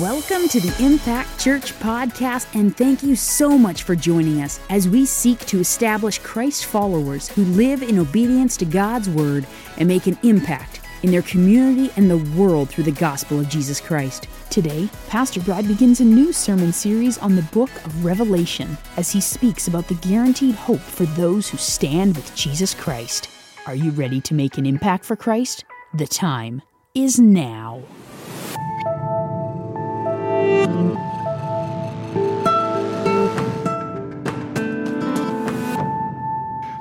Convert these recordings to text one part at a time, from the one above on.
Welcome to the Impact Church podcast, and thank you so much for joining us as we seek to establish Christ followers who live in obedience to God's word and make an impact in their community and the world through the gospel of Jesus Christ. Today, Pastor Brad begins a new sermon series on the book of Revelation as he speaks about the guaranteed hope for those who stand with Jesus Christ. Are you ready to make an impact for Christ? The time is now.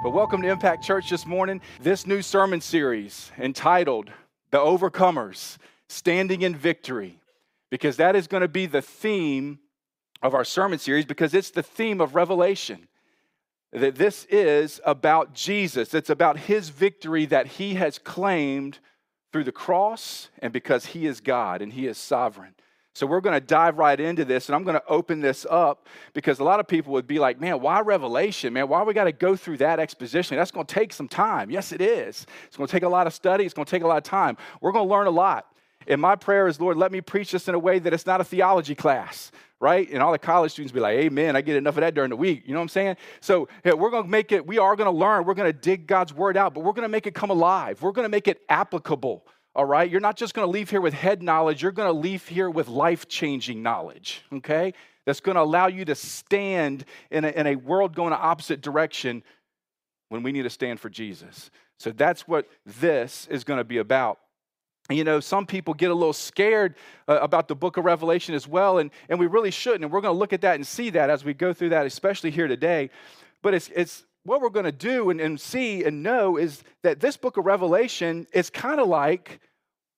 But welcome to Impact Church this morning. This new sermon series entitled The Overcomers Standing in Victory, because that is going to be the theme of our sermon series, because it's the theme of Revelation. That this is about Jesus, it's about his victory that he has claimed through the cross and because he is God and he is sovereign. So we're going to dive right into this, and I'm going to open this up because a lot of people would be like, man, why Revelation? Man, why we got to go through that exposition? That's going to take some time. Yes, it is. It's going to take a lot of study, it's going to take a lot of time. We're going to learn a lot. And my prayer is, Lord, let me preach this in a way that it's not a theology class, right? And all the college students be like, Amen, I get enough of that during the week. You know what I'm saying? So yeah, we're going to make it, we are going to learn, we're going to dig God's word out, but we're going to make it come alive. We're going to make it applicable all right? You're not just going to leave here with head knowledge, you're going to leave here with life changing knowledge, okay? That's going to allow you to stand in a, in a world going the opposite direction when we need to stand for Jesus. So that's what this is going to be about. You know, some people get a little scared uh, about the book of Revelation as well, and, and we really shouldn't. And we're going to look at that and see that as we go through that, especially here today. But it's, it's what we're going to do and, and see and know is that this book of Revelation is kind of like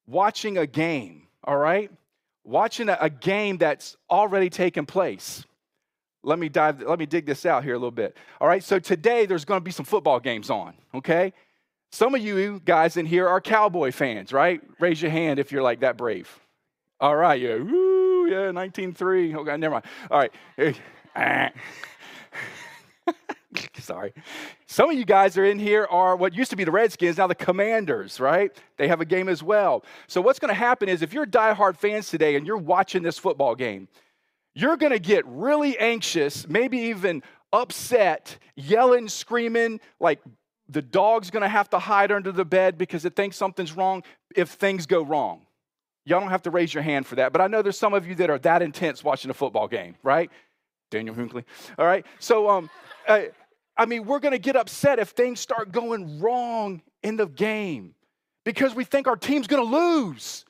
watching a game, all right? Watching a, a game that's already taken place. Let me dive, let me dig this out here a little bit. All right, so today there's going to be some football games on, okay? Some of you guys in here are cowboy fans, right? Raise your hand if you're like that brave. All right, yeah, woo, yeah, 19-3. Okay, never mind. All right. Eh, eh. Sorry. Some of you guys are in here are what used to be the Redskins, now the Commanders, right? They have a game as well. So, what's going to happen is if you're diehard fans today and you're watching this football game, you're going to get really anxious, maybe even upset, yelling, screaming, like the dog's going to have to hide under the bed because it thinks something's wrong if things go wrong. Y'all don't have to raise your hand for that, but I know there's some of you that are that intense watching a football game, right? Daniel Hunkley. All right. So, um, uh, I mean, we're going to get upset if things start going wrong in the game because we think our team's going to lose.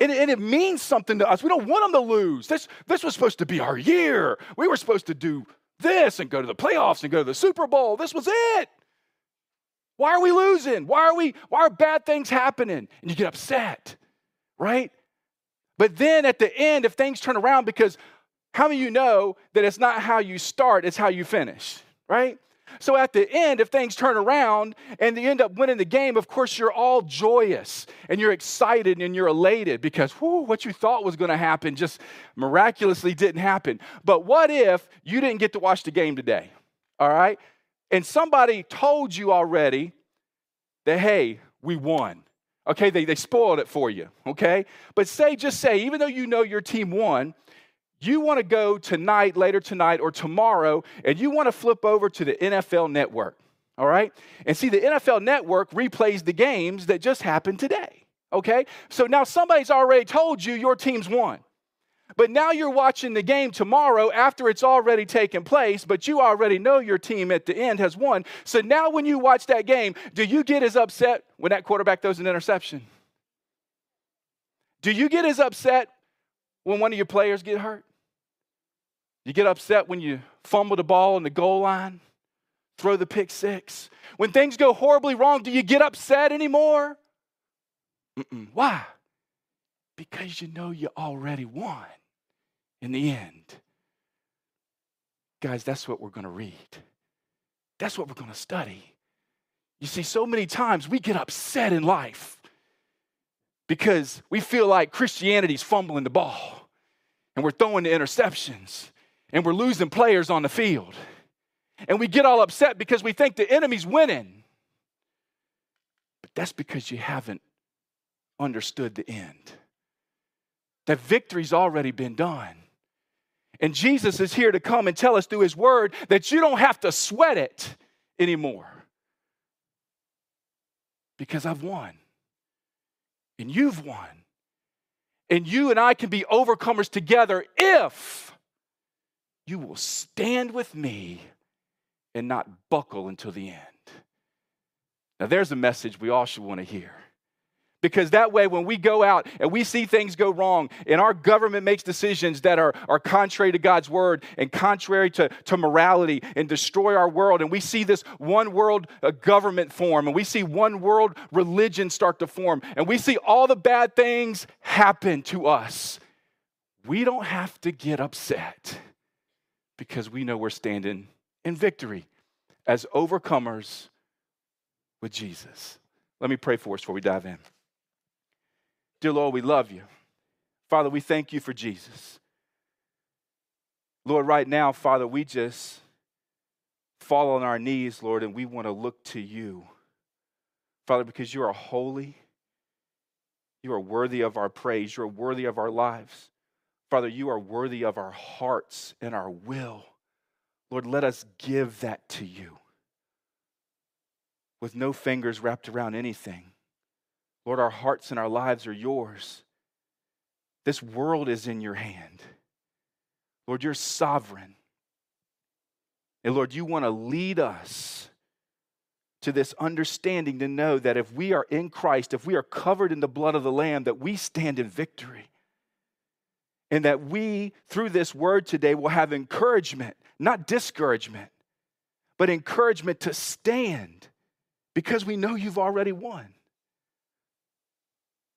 And, and, it means something to us. We don't want them to lose. This, this was supposed to be our year. We were supposed to do this and go to the playoffs and go to the Super Bowl. This was it. Why are we losing? Why are we, why are bad things happening? And you get upset, right? But then at the end, if things turn around, because how many of you know that it's not how you start, it's how you finish, right? So at the end, if things turn around and you end up winning the game, of course, you're all joyous and you're excited and you're elated because whew, what you thought was going to happen just miraculously didn't happen. But what if you didn't get to watch the game today? All right? And somebody told you already that, hey, we won. Okay, they, they spoiled it for you, okay? But say, just say, even though you know your team won, you want to go tonight, later tonight, or tomorrow, and you want to flip over to the NFL network, all right? And see, the NFL network replays the games that just happened today, okay? So now somebody's already told you your team's won. But now you're watching the game tomorrow after it's already taken place, but you already know your team at the end has won. So now when you watch that game, do you get as upset when that quarterback throws an interception? Do you get as upset when one of your players get hurt? You get upset when you fumble the ball in the goal line, throw the pick six. When things go horribly wrong, do you get upset anymore? Mm-mm. Why? Because you know you already won in the end. Guys, that's what we're going to read. That's what we're going to study. You see, so many times we get upset in life because we feel like Christianity's fumbling the ball and we're throwing the interceptions and we're losing players on the field. And we get all upset because we think the enemy's winning. But that's because you haven't understood the end. that victory's already been done. And Jesus is here to come and tell us through his word that you don't have to sweat it anymore. Because I've won. And you've won. And you and I can be overcomers together if you will stand with me and not buckle until the end. Now, there's a message we all should want to hear. Because that way, when we go out and we see things go wrong and our government makes decisions that are, are contrary to God's word and contrary to, to morality and destroy our world, and we see this one world uh, government form and we see one world religion start to form and we see all the bad things happen to us, we don't have to get upset because we know we're standing in victory as overcomers with Jesus. Let me pray for us before we dive in. Dear Lord, we love you. Father, we thank you for Jesus. Lord, right now, Father, we just fall on our knees, Lord, and we want to look to you. Father, because you are holy, you are worthy of our praise, you are worthy of our lives. Father, you are worthy of our hearts and our will. Lord, let us give that to you with no fingers wrapped around anything. Lord, our hearts and our lives are yours. This world is in your hand. Lord, you're sovereign. And Lord, you want to lead us to this understanding to know that if we are in Christ, if we are covered in the blood of the Lamb, that we stand in victory. And that we, through this word today, will have encouragement, not discouragement, but encouragement to stand because we know you've already won.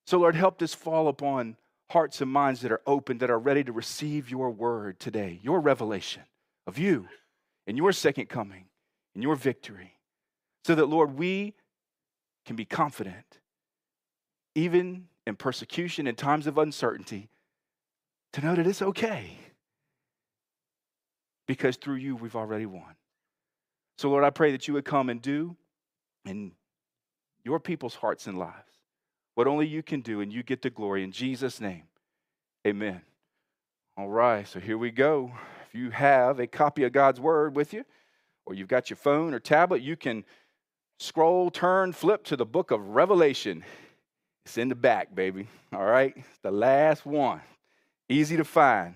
So, Lord, help this fall upon hearts and minds that are open, that are ready to receive your word today, your revelation of you and your second coming and your victory. So that, Lord, we can be confident, even in persecution and times of uncertainty, to know that it's okay. Because through you, we've already won. So, Lord, I pray that you would come and do in your people's hearts and lives what only you can do, and you get the glory. In Jesus' name, amen. All right, so here we go. If you have a copy of God's Word with you, or you've got your phone or tablet, you can scroll, turn, flip to the book of Revelation. It's in the back, baby. All right, it's the last one. Easy to find.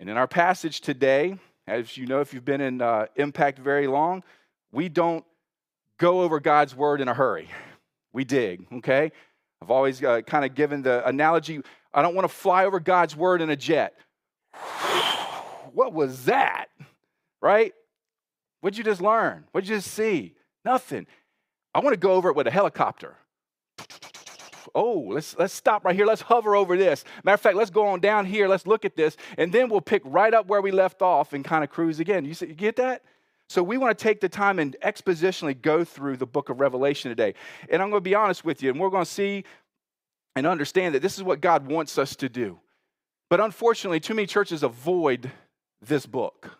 And in our passage today, as you know, if you've been in uh, Impact very long, we don't go over God's Word in a hurry we dig, okay? I've always uh, kind of given the analogy I don't want to fly over God's word in a jet. what was that? Right? What'd you just learn? What'd you just see? Nothing. I want to go over it with a helicopter. Oh, let's let's stop right here. Let's hover over this. Matter of fact, let's go on down here. Let's look at this, and then we'll pick right up where we left off and kind of cruise again. You, see, you get that? So we want to take the time and expositionally go through the book of Revelation today. And I'm going to be honest with you, and we're going to see and understand that this is what God wants us to do. But unfortunately, too many churches avoid this book.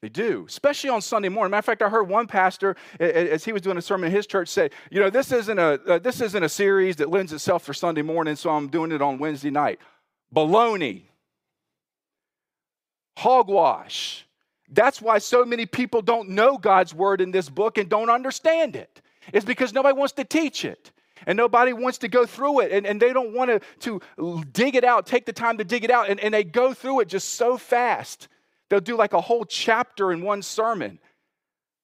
They do, especially on Sunday morning. Matter of fact, I heard one pastor, as he was doing a sermon in his church, say, "You know, this isn't a uh, this isn't a series that lends itself for Sunday morning, so I'm doing it on Wednesday night." Baloney, hogwash. That's why so many people don't know God's word in this book and don't understand it. It's because nobody wants to teach it. And nobody wants to go through it, and, and they don't want to, to dig it out, take the time to dig it out, and, and they go through it just so fast. They'll do like a whole chapter in one sermon.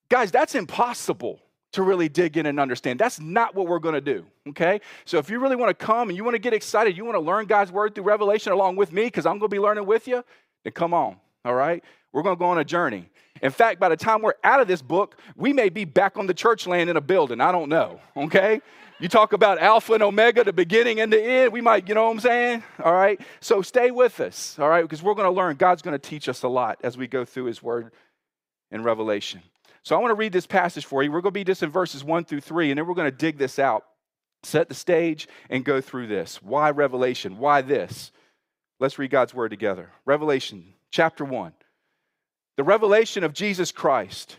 Guys, that's impossible to really dig in and understand. That's not what we're going to do, okay? So if you really want to come and you want to get excited, you want to learn God's word through Revelation along with me, because I'm going to be learning with you, then come on, all right? We're going to go on a journey. In fact, by the time we're out of this book, we may be back on the church land in a building. I don't know, okay? You talk about Alpha and Omega, the beginning and the end. We might, you know what I'm saying? All right? So stay with us, all right? Because we're going to learn. God's going to teach us a lot as we go through His Word in Revelation. So I want to read this passage for you. We're going to be just in verses 1 through 3, and then we're going to dig this out, set the stage, and go through this. Why Revelation? Why this? Let's read God's Word together. Revelation chapter 1 the revelation of Jesus Christ,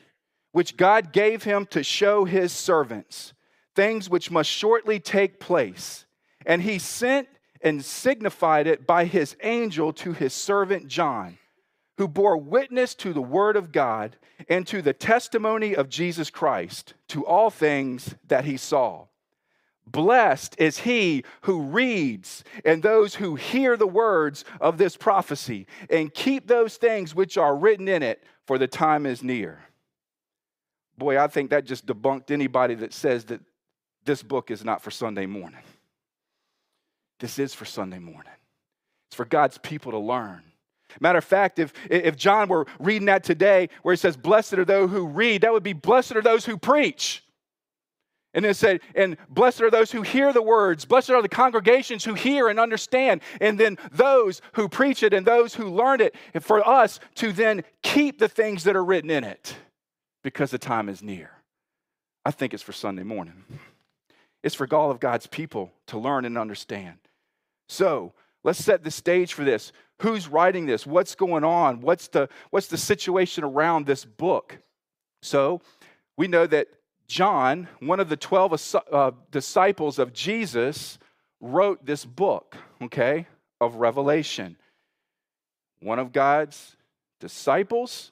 which God gave him to show his servants things which must shortly take place. And he sent and signified it by his angel to his servant John, who bore witness to the word of God and to the testimony of Jesus Christ, to all things that he saw. Blessed is he who reads and those who hear the words of this prophecy and keep those things which are written in it, for the time is near. Boy, I think that just debunked anybody that says that this book is not for Sunday morning. This is for Sunday morning, it's for God's people to learn. Matter of fact, if, if John were reading that today, where he says, Blessed are those who read, that would be blessed are those who preach. And then said, and blessed are those who hear the words, blessed are the congregations who hear and understand, and then those who preach it and those who learn it, and for us to then keep the things that are written in it because the time is near. I think it's for Sunday morning. It's for all of God's people to learn and understand. So let's set the stage for this. Who's writing this? What's going on? What's the, what's the situation around this book? So we know that John, one of the 12 uh, disciples of Jesus, wrote this book, okay, of Revelation. One of God's disciples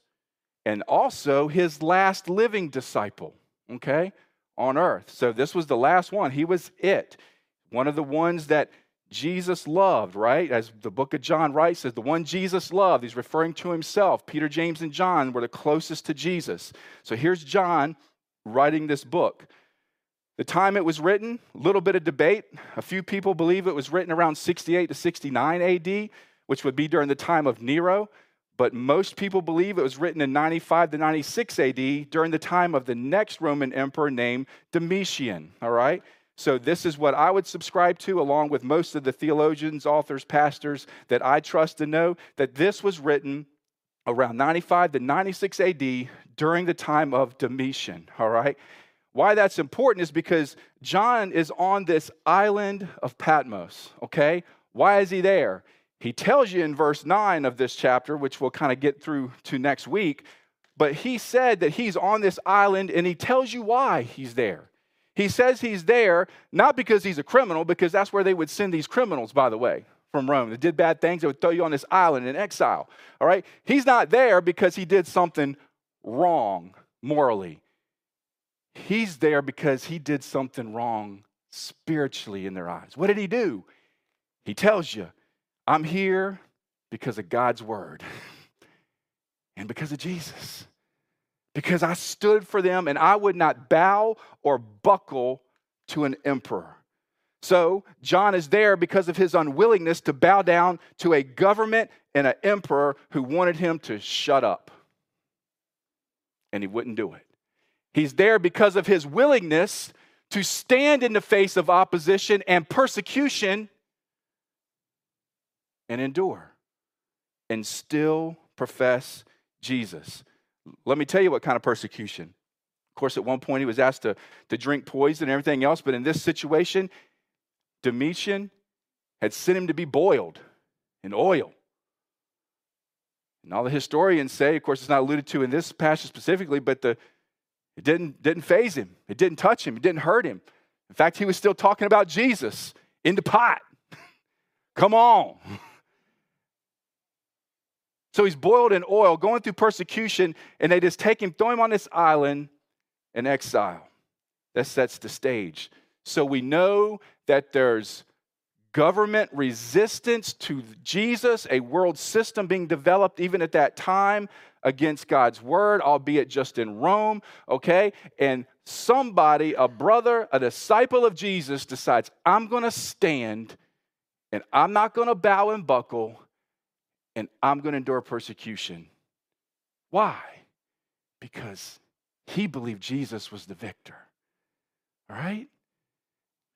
and also his last living disciple, okay, on earth. So this was the last one. He was it. One of the ones that Jesus loved, right? As the book of John writes, says the one Jesus loved. He's referring to himself. Peter, James, and John were the closest to Jesus. So here's John writing this book. The time it was written, a little bit of debate. A few people believe it was written around 68 to 69 AD, which would be during the time of Nero. But most people believe it was written in 95 to 96 AD during the time of the next Roman emperor named Domitian. All right? So, this is what I would subscribe to, along with most of the theologians, authors, pastors that I trust to know that this was written around 95 to 96 AD during the time of Domitian, all right? Why that's important is because John is on this island of Patmos, okay? Why is he there? He tells you in verse 9 of this chapter, which we'll kind of get through to next week, but he said that he's on this island and he tells you why he's there. He says he's there not because he's a criminal, because that's where they would send these criminals, by the way from Rome that did bad things, they would throw you on this island in exile. All right? He's not there because he did something wrong morally. He's there because he did something wrong spiritually in their eyes. What did he do? He tells you, I'm here because of God's word and because of Jesus. Because I stood for them and I would not bow or buckle to an emperor. So, John is there because of his unwillingness to bow down to a government and an emperor who wanted him to shut up. And he wouldn't do it. He's there because of his willingness to stand in the face of opposition and persecution and endure and still profess Jesus. Let me tell you what kind of persecution. Of course, at one point he was asked to, to drink poison and everything else, but in this situation, Domitian had sent him to be boiled in oil. And all the historians say, of course, it's not alluded to in this passage specifically, but the, it didn't, didn't faze him. It didn't touch him. It didn't hurt him. In fact, he was still talking about Jesus in the pot. Come on. So he's boiled in oil, going through persecution, and they just take him, throw him on this island in exile. That sets the stage. So we know that there's government resistance to Jesus, a world system being developed even at that time against God's word, albeit just in Rome, okay? And somebody, a brother, a disciple of Jesus, decides, I'm gonna stand and I'm not gonna bow and buckle and I'm gonna endure persecution. Why? Because he believed Jesus was the victor. All right?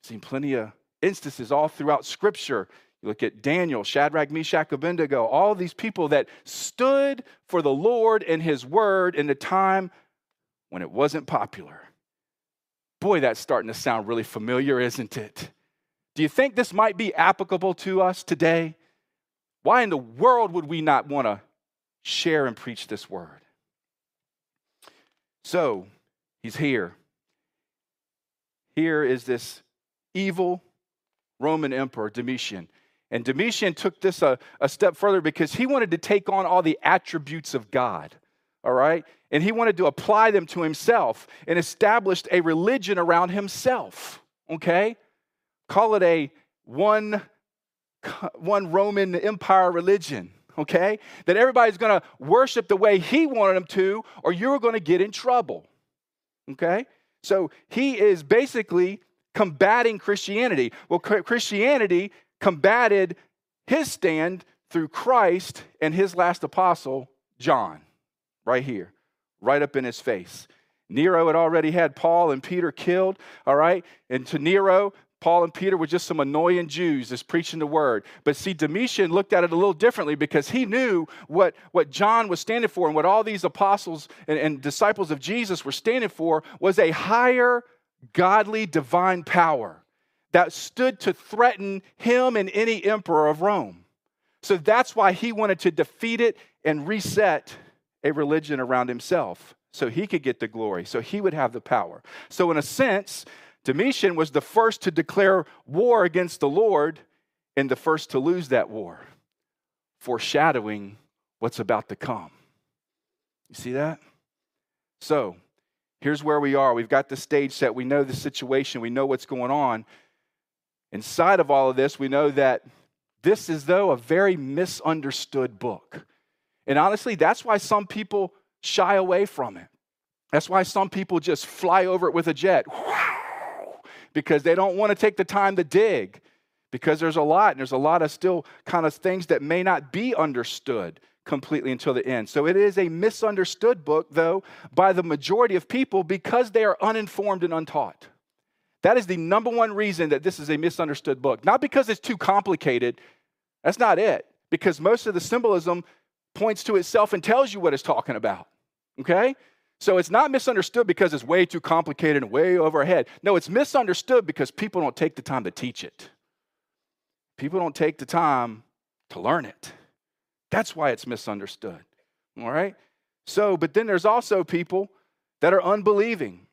Seen plenty of instances all throughout Scripture. You look at Daniel, Shadrach, Meshach, Abednego, all these people that stood for the Lord and His word in a time when it wasn't popular. Boy, that's starting to sound really familiar, isn't it? Do you think this might be applicable to us today? Why in the world would we not want to share and preach this word? So, he's here. Here is this evil Roman Emperor Domitian. And Domitian took this a, a step further because he wanted to take on all the attributes of God. All right? And he wanted to apply them to himself and established a religion around himself. Okay? Call it a one, one Roman Empire religion okay? That everybody's gonna worship the way he wanted them to, or you're gonna get in trouble, okay? So he is basically combating Christianity. Well, Christianity combated his stand through Christ and his last apostle, John, right here, right up in his face. Nero had already had Paul and Peter killed, all right? And to Nero, Paul and Peter were just some annoying Jews just preaching the word. But see, Domitian looked at it a little differently because he knew what, what John was standing for and what all these apostles and, and disciples of Jesus were standing for was a higher, godly, divine power that stood to threaten him and any emperor of Rome. So that's why he wanted to defeat it and reset a religion around himself so he could get the glory, so he would have the power. So, in a sense, Domitian was the first to declare war against the Lord and the first to lose that war, foreshadowing what's about to come. You see that? So, here's where we are. We've got the stage set. We know the situation. We know what's going on. Inside of all of this, we know that this is, though, a very misunderstood book. And honestly, that's why some people shy away from it. That's why some people just fly over it with a jet because they don't want to take the time to dig because there's a lot and there's a lot of still kind of things that may not be understood completely until the end. So it is a misunderstood book, though, by the majority of people because they are uninformed and untaught. That is the number one reason that this is a misunderstood book. Not because it's too complicated, that's not it, because most of the symbolism points to itself and tells you what it's talking about. Okay? So it's not misunderstood because it's way too complicated and way overhead. No, it's misunderstood because people don't take the time to teach it. People don't take the time to learn it. That's why it's misunderstood. All right? So, but then there's also people that are unbelieving.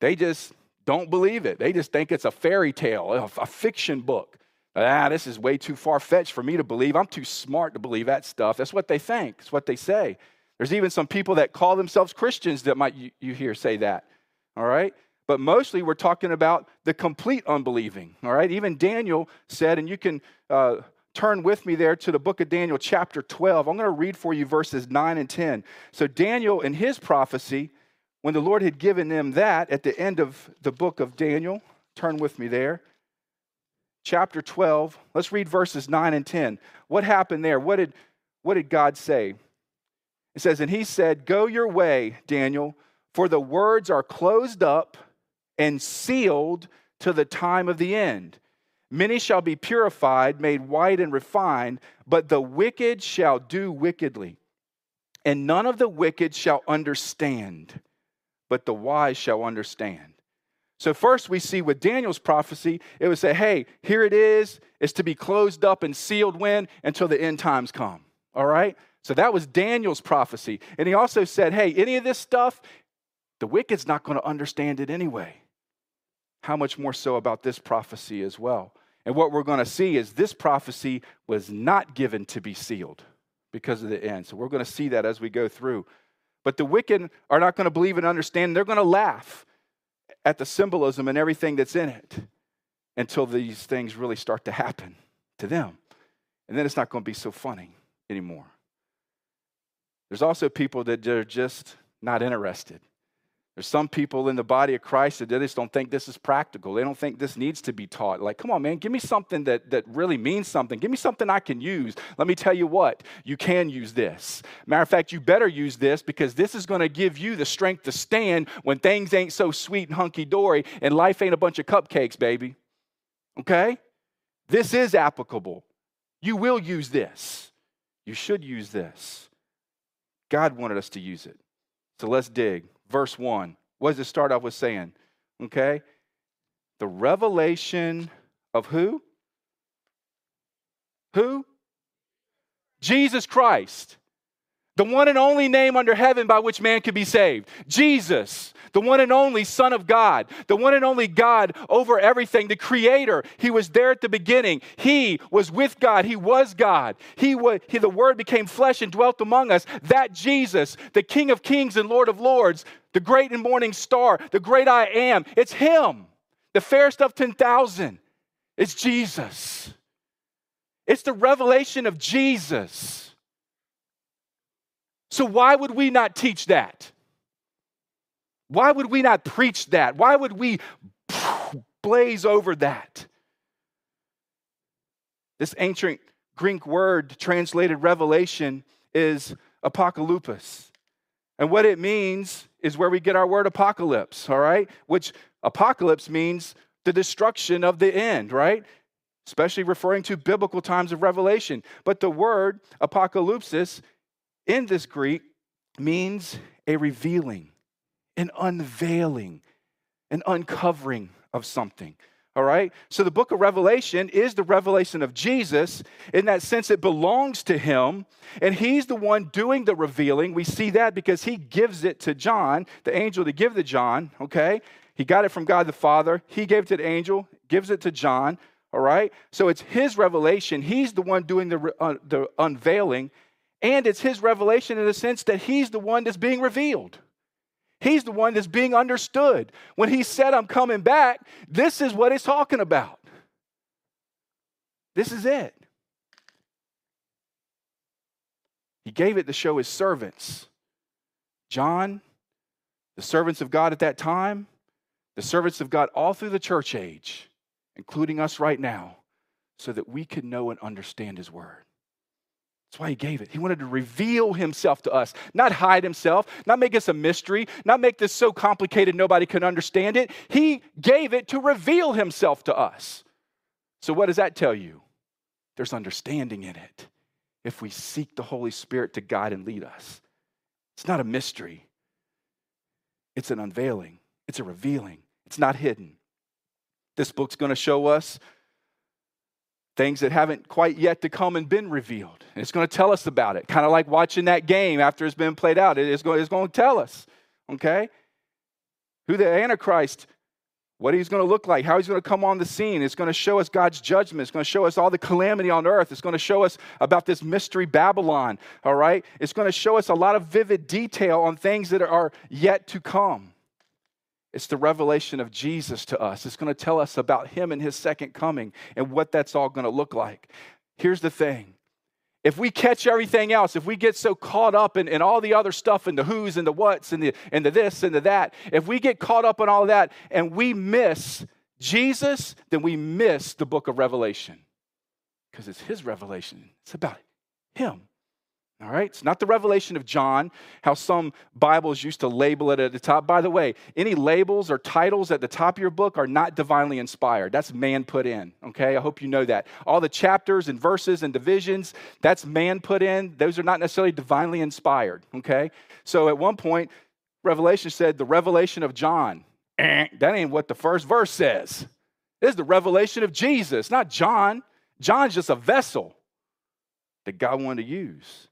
They just don't believe it. They just think it's a fairy tale, a, a fiction book. Ah, this is way too far fetched for me to believe. I'm too smart to believe that stuff. That's what they think, it's what they say. There's even some people that call themselves Christians that might you, you hear say that. All right? But mostly we're talking about the complete unbelieving. All right? Even Daniel said, and you can uh, turn with me there to the book of Daniel, chapter 12. I'm going to read for you verses 9 and 10. So, Daniel, in his prophecy, when the Lord had given them that at the end of the book of Daniel, turn with me there. Chapter 12, let's read verses 9 and 10. What happened there? What did, what did God say? It says, And he said, Go your way, Daniel, for the words are closed up and sealed to the time of the end. Many shall be purified, made white and refined, but the wicked shall do wickedly. And none of the wicked shall understand, but the wise shall understand. So, first we see with Daniel's prophecy, it would say, hey, here it is. It's to be closed up and sealed when? Until the end times come. All right? So that was Daniel's prophecy. And he also said, hey, any of this stuff, the wicked's not going to understand it anyway. How much more so about this prophecy as well? And what we're going to see is this prophecy was not given to be sealed because of the end. So we're going to see that as we go through. But the wicked are not going to believe and understand. They're going to laugh at the symbolism and everything that's in it until these things really start to happen to them. And then it's not going to be so funny anymore. There's also people that are just not interested. There's some people in the body of Christ that just don't think this is practical. They don't think this needs to be taught. Like, come on, man, give me something that, that really means something. Give me something I can use. Let me tell you what, you can use this. Matter of fact, you better use this because this is going to give you the strength to stand when things ain't so sweet and hunky dory and life ain't a bunch of cupcakes, baby. Okay? This is applicable. You will use this. You should use this. God wanted us to use it. So let's dig. Verse 1. What does it start off with saying? Okay? The revelation of who? Who? Jesus Christ. The one and only name under heaven by which man could be saved. Jesus, the one and only Son of God, the one and only God over everything, the Creator. He was there at the beginning. He was with God. He was God. He, was, he the Word became flesh and dwelt among us. That Jesus, the King of Kings and Lord of Lords, the great and morning star, the great I am, it's Him. The fairest of 10,000 It's Jesus. It's the revelation of Jesus. So, why would we not teach that? Why would we not preach that? Why would we blaze over that? This ancient Greek word translated revelation is apocalypse. And what it means is where we get our word apocalypse, all right? Which apocalypse means the destruction of the end, right? Especially referring to biblical times of revelation. But the word apocalypsis in this Greek means a revealing, an unveiling, an uncovering of something. All right? So the book of Revelation is the revelation of Jesus. In that sense, it belongs to him, and he's the one doing the revealing. We see that because he gives it to John, the angel to give to John, okay? He got it from God the Father. He gave it to the angel, gives it to John, all right? So it's his revelation. He's the one doing the, uh, the unveiling, and it's his revelation in the sense that he's the one that's being revealed. He's the one that's being understood. When he said, I'm coming back, this is what he's talking about. This is it. He gave it to show his servants. John, the servants of God at that time, the servants of God all through the church age, including us right now, so that we could know and understand his word. That's why he gave it. He wanted to reveal himself to us, not hide himself, not make us a mystery, not make this so complicated nobody can understand it. He gave it to reveal himself to us. So, what does that tell you? There's understanding in it if we seek the Holy Spirit to guide and lead us. It's not a mystery, it's an unveiling, it's a revealing, it's not hidden. This book's going to show us things that haven't quite yet to come and been revealed. And it's going to tell us about it, kind of like watching that game after it's been played out. It is going, it's going to tell us, okay? Who the Antichrist, what he's going to look like, how he's going to come on the scene. It's going to show us God's judgment. It's going to show us all the calamity on earth. It's going to show us about this mystery Babylon, all right? It's going to show us a lot of vivid detail on things that are yet to come. It's the revelation of Jesus to us. It's going to tell us about him and his second coming and what that's all going to look like. Here's the thing if we catch everything else, if we get so caught up in, in all the other stuff and the who's and the what's and the, and the this and the that, if we get caught up in all that and we miss Jesus, then we miss the book of Revelation because it's his revelation. It's about him. All right? It's not the revelation of John, how some Bibles used to label it at the top. By the way, any labels or titles at the top of your book are not divinely inspired. That's man put in. Okay? I hope you know that. All the chapters and verses and divisions, that's man put in. Those are not necessarily divinely inspired. Okay? So at one point, Revelation said the revelation of John. Eh, that ain't what the first verse says. This is the revelation of Jesus, not John. John's just a vessel that God wanted to use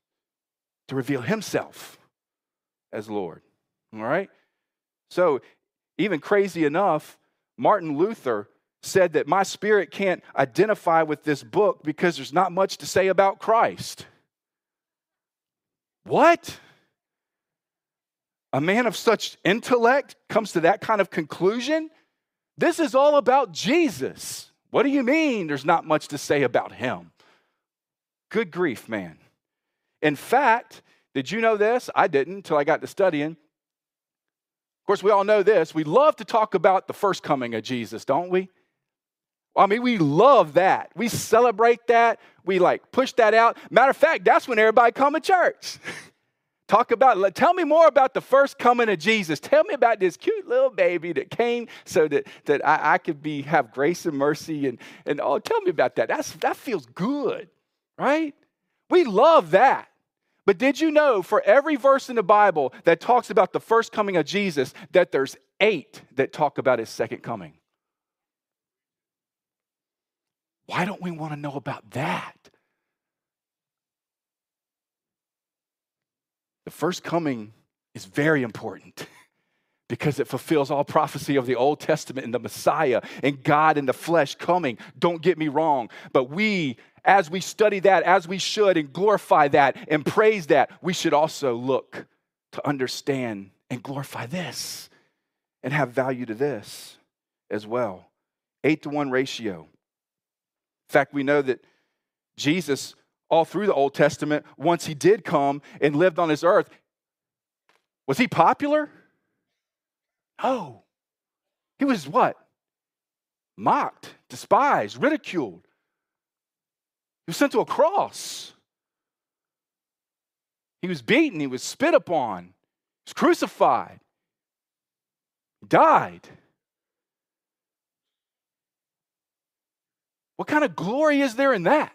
to reveal himself as Lord. All right? So, even crazy enough, Martin Luther said that my spirit can't identify with this book because there's not much to say about Christ. What? A man of such intellect comes to that kind of conclusion? This is all about Jesus. What do you mean there's not much to say about him? Good grief, man. In fact, did you know this? I didn't until I got to studying. Of course, we all know this. We love to talk about the first coming of Jesus, don't we? I mean, we love that. We celebrate that. We like push that out. Matter of fact, that's when everybody come to church. Talk about, tell me more about the first coming of Jesus. Tell me about this cute little baby that came so that, that I, I could be have grace and mercy and, and oh, tell me about that. That's, that feels good, right? We love that. But did you know for every verse in the Bible that talks about the first coming of Jesus, that there's eight that talk about his second coming? Why don't we want to know about that? The first coming is very important because it fulfills all prophecy of the Old Testament and the Messiah and God in the flesh coming. Don't get me wrong. But we, as we study that, as we should, and glorify that and praise that, we should also look to understand and glorify this and have value to this as well. Eight to one ratio. In fact, we know that Jesus, all through the Old Testament, once he did come and lived on this earth, was he popular? No. He was what? Mocked, despised, ridiculed. He was sent to a cross. He was beaten, he was spit upon, he was crucified, he died. What kind of glory is there in that?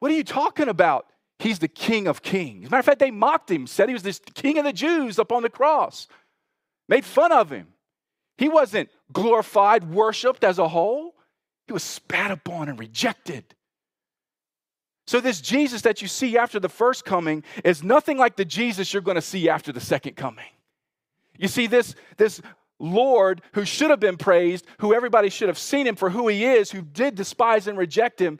What are you talking about? He's the King of Kings. As a matter of fact, they mocked him, said he was this King of the Jews up on the cross made fun of him. He wasn't glorified, worshiped as a whole, he was spat upon and rejected. So, this Jesus that you see after the first coming is nothing like the Jesus you're going to see after the second coming. You see, this, this Lord who should have been praised, who everybody should have seen him for who he is, who did despise and reject him.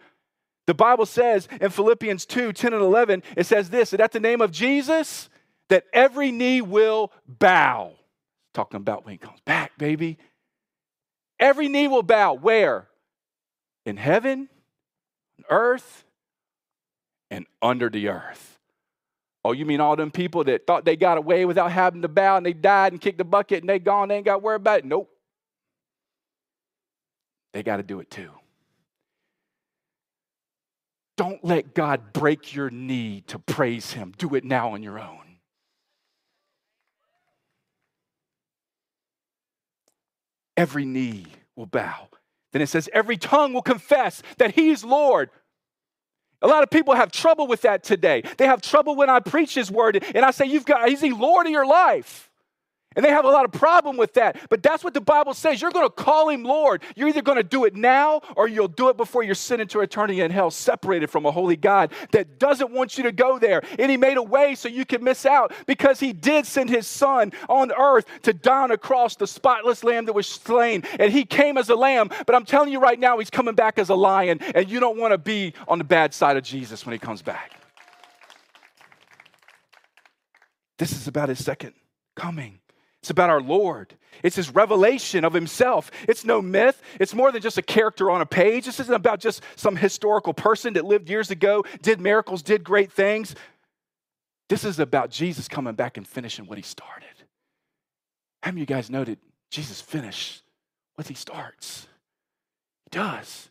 The Bible says in Philippians 2 10 and 11, it says this that at the name of Jesus, that every knee will bow talking about when he comes back, baby. Every knee will bow. Where? In heaven, on earth, and under the earth. Oh, you mean all them people that thought they got away without having to bow and they died and kicked the bucket and they gone, they ain't got to worry about it? Nope. They got to do it too. Don't let God break your knee to praise Him. Do it now on your own. Every knee will bow. Then it says, every tongue will confess that He's Lord. A lot of people have trouble with that today. They have trouble when I preach His word and I say, You've got, Is He Lord of your life? And they have a lot of problem with that. But that's what the Bible says. You're going to call him Lord. You're either going to do it now or you'll do it before you're sent into eternity in hell, separated from a holy God that doesn't want you to go there. And he made a way so you could miss out because he did send his son on earth to die on a cross, the spotless lamb that was slain. And he came as a lamb. But I'm telling you right now, he's coming back as a lion. And you don't want to be on the bad side of Jesus when he comes back. This is about his second coming. It's about our Lord. It's his revelation of himself. It's no myth. It's more than just a character on a page. This isn't about just some historical person that lived years ago, did miracles, did great things. This is about Jesus coming back and finishing what he started. How many of you guys know that Jesus finished what he starts? He does.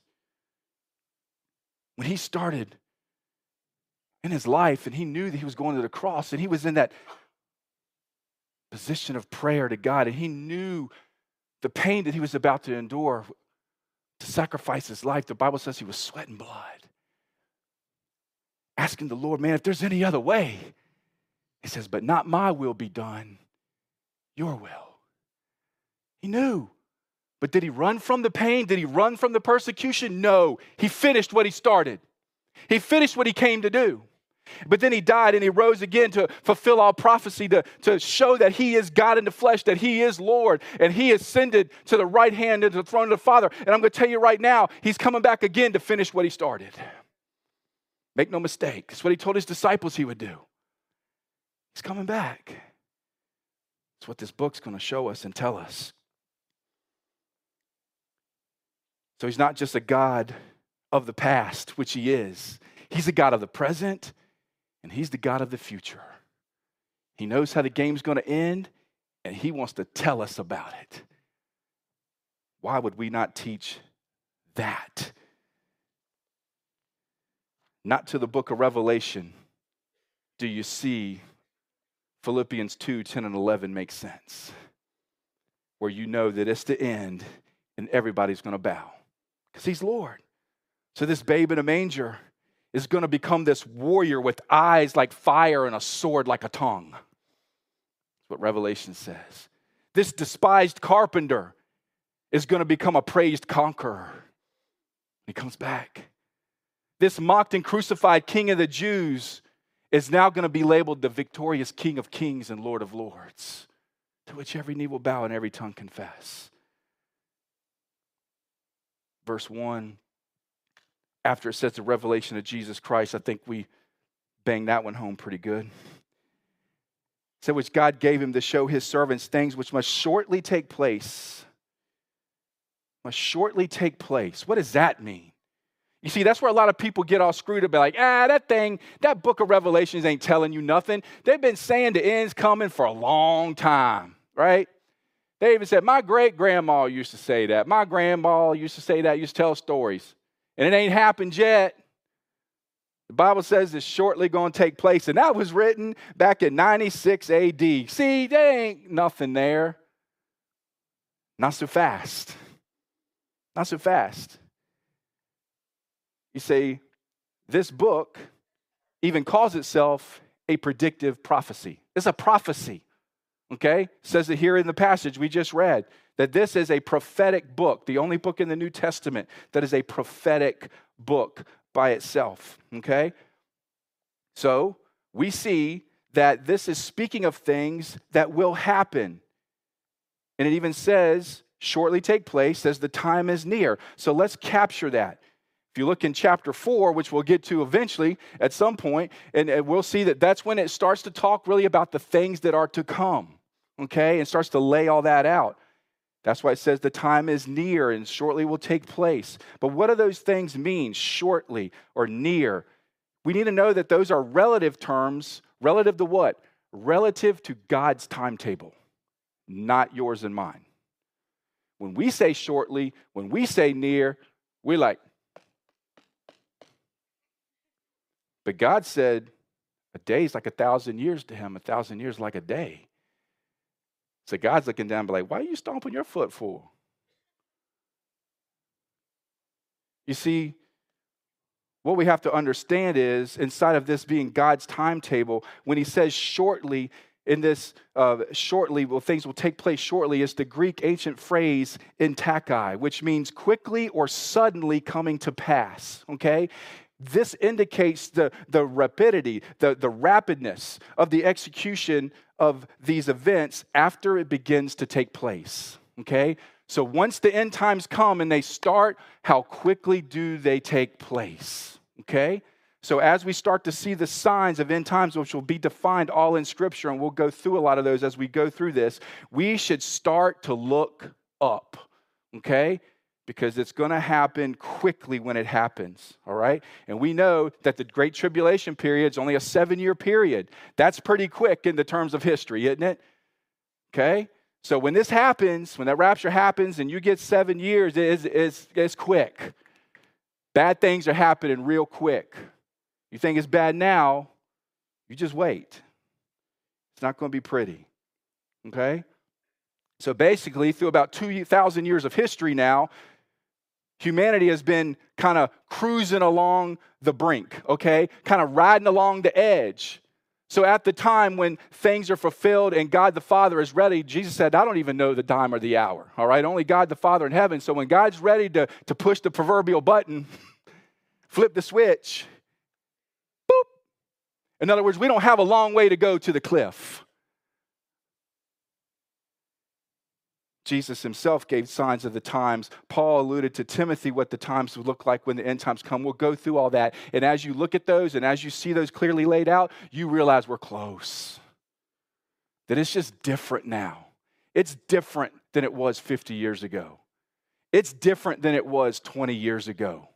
When he started in his life and he knew that he was going to the cross and he was in that position of prayer to God, and he knew the pain that he was about to endure to sacrifice his life. The Bible says he was sweating blood, asking the Lord, man, if there's any other way. He says, but not my will be done, your will. He knew. But did he run from the pain? Did he run from the persecution? No. He finished what he started. He finished what he came to do. But then he died and he rose again to fulfill all prophecy, to, to show that he is God in the flesh, that he is Lord, and he ascended to the right hand of the throne of the Father. And I'm going to tell you right now, he's coming back again to finish what he started. Make no mistake, it's what he told his disciples he would do. He's coming back. It's what this book's going to show us and tell us. So he's not just a God of the past, which he is. He's a God of the present and He's the God of the future. He knows how the game's going to end, and He wants to tell us about it. Why would we not teach that? Not to the book of Revelation do you see Philippians 2 10 and 11 make sense, where you know that it's the end and everybody's going to bow because He's Lord. So, this babe in a manger is going to become this warrior with eyes like fire and a sword like a tongue. That's what Revelation says. This despised carpenter is going to become a praised conqueror. He comes back. This mocked and crucified king of the Jews is now going to be labeled the victorious king of kings and lord of lords. to which every knee will bow and every tongue confess. Verse 1, after it says the revelation of Jesus Christ, I think we banged that one home pretty good. So, which God gave him to show his servants things which must shortly take place. Must shortly take place. What does that mean? You see, that's where a lot of people get all screwed up. Like, ah, that thing, that book of Revelations ain't telling you nothing. They've been saying the end's coming for a long time, right? They even said, my great grandma used to say that. My grandma used to say that, used to tell stories. And it ain't happened yet. The Bible says it's shortly going to take place. And that was written back in 96 AD. See, there ain't nothing there. Not so fast. Not so fast. You see, this book even calls itself a predictive prophecy. It's a prophecy. Okay? It says it here in the passage we just read that this is a prophetic book, the only book in the New Testament that is a prophetic book by itself. Okay? So we see that this is speaking of things that will happen. And it even says, shortly take place, says the time is near. So let's capture that. If you look in chapter 4, which we'll get to eventually at some point, and we'll see that that's when it starts to talk really about the things that are to come, okay, and starts to lay all that out. That's why it says the time is near and shortly will take place. But what do those things mean, shortly or near? We need to know that those are relative terms. Relative to what? Relative to God's timetable, not yours and mine. When we say shortly, when we say near, we're like, but God said, a day is like a thousand years to him, a thousand years like a day. So God's looking down, and be like, why are you stomping your foot for? You see, what we have to understand is inside of this being God's timetable, when he says shortly, in this uh, shortly, well, things will take place shortly, is the Greek ancient phrase en tachei, which means quickly or suddenly coming to pass. Okay? This indicates the, the rapidity, the, the rapidness of the execution of these events after it begins to take place. Okay? So once the end times come and they start, how quickly do they take place? Okay? So as we start to see the signs of end times, which will be defined all in Scripture, and we'll go through a lot of those as we go through this, we should start to look up. Okay? Because it's going to happen quickly when it happens, all right? And we know that the Great Tribulation period is only a seven year period. That's pretty quick in the terms of history, isn't it? Okay? So when this happens, when that rapture happens and you get seven years, it's, it's, it's quick. Bad things are happening real quick. You think it's bad now, you just wait. It's not going to be pretty. Okay? So basically, through about 2,000 years of history now, humanity has been kind of cruising along the brink, okay? Kind of riding along the edge. So at the time when things are fulfilled and God the Father is ready, Jesus said, I don't even know the time or the hour, all right? Only God the Father in heaven. So when God's ready to, to push the proverbial button, flip the switch, boop. In other words, we don't have a long way to go to the cliff. Jesus himself gave signs of the times. Paul alluded to Timothy what the times would look like when the end times come. We'll go through all that. And as you look at those and as you see those clearly laid out, you realize we're close. That it's just different now. It's different than it was 50 years ago. It's different than it was 20 years ago.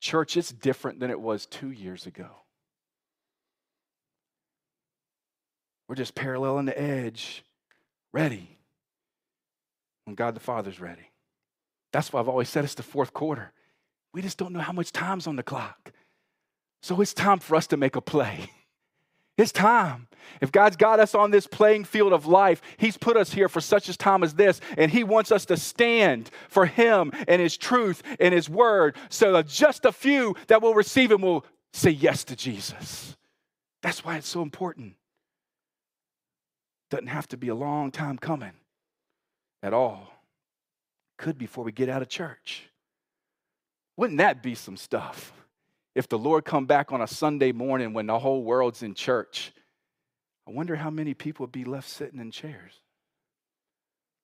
Church, it's different than it was two years ago. We're just paralleling the edge, ready when God the Father's ready. That's why I've always said it's the fourth quarter. We just don't know how much time's on the clock. So it's time for us to make a play. It's time. If God's got us on this playing field of life, He's put us here for such a time as this, and He wants us to stand for Him and His truth and His word. So just a few that will receive Him will say yes to Jesus. That's why it's so important. Doesn't have to be a long time coming at all. Could before we get out of church. Wouldn't that be some stuff? If the Lord come back on a Sunday morning when the whole world's in church, I wonder how many people would be left sitting in chairs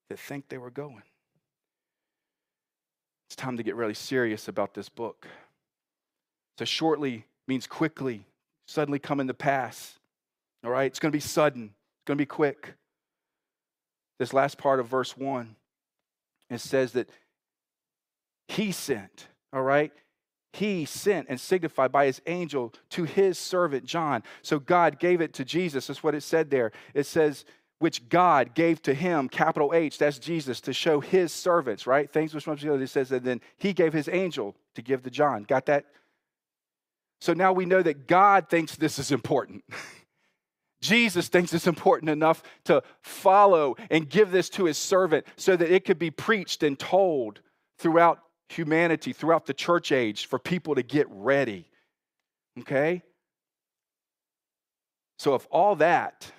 that think they were going. It's time to get really serious about this book. So, shortly means quickly, suddenly coming to pass. All right? It's going to be sudden, it's going to be quick. This last part of verse 1, it says that he sent, all right? He sent and signified by his angel to his servant John. So God gave it to Jesus. That's what it said there. It says, which God gave to him, capital H, that's Jesus, to show his servants, right? Things which must be It says, and then he gave his angel to give to John. Got that? So now we know that God thinks this is important. Jesus thinks it's important enough to follow and give this to his servant so that it could be preached and told throughout humanity, throughout the church age, for people to get ready. Okay? So, if all that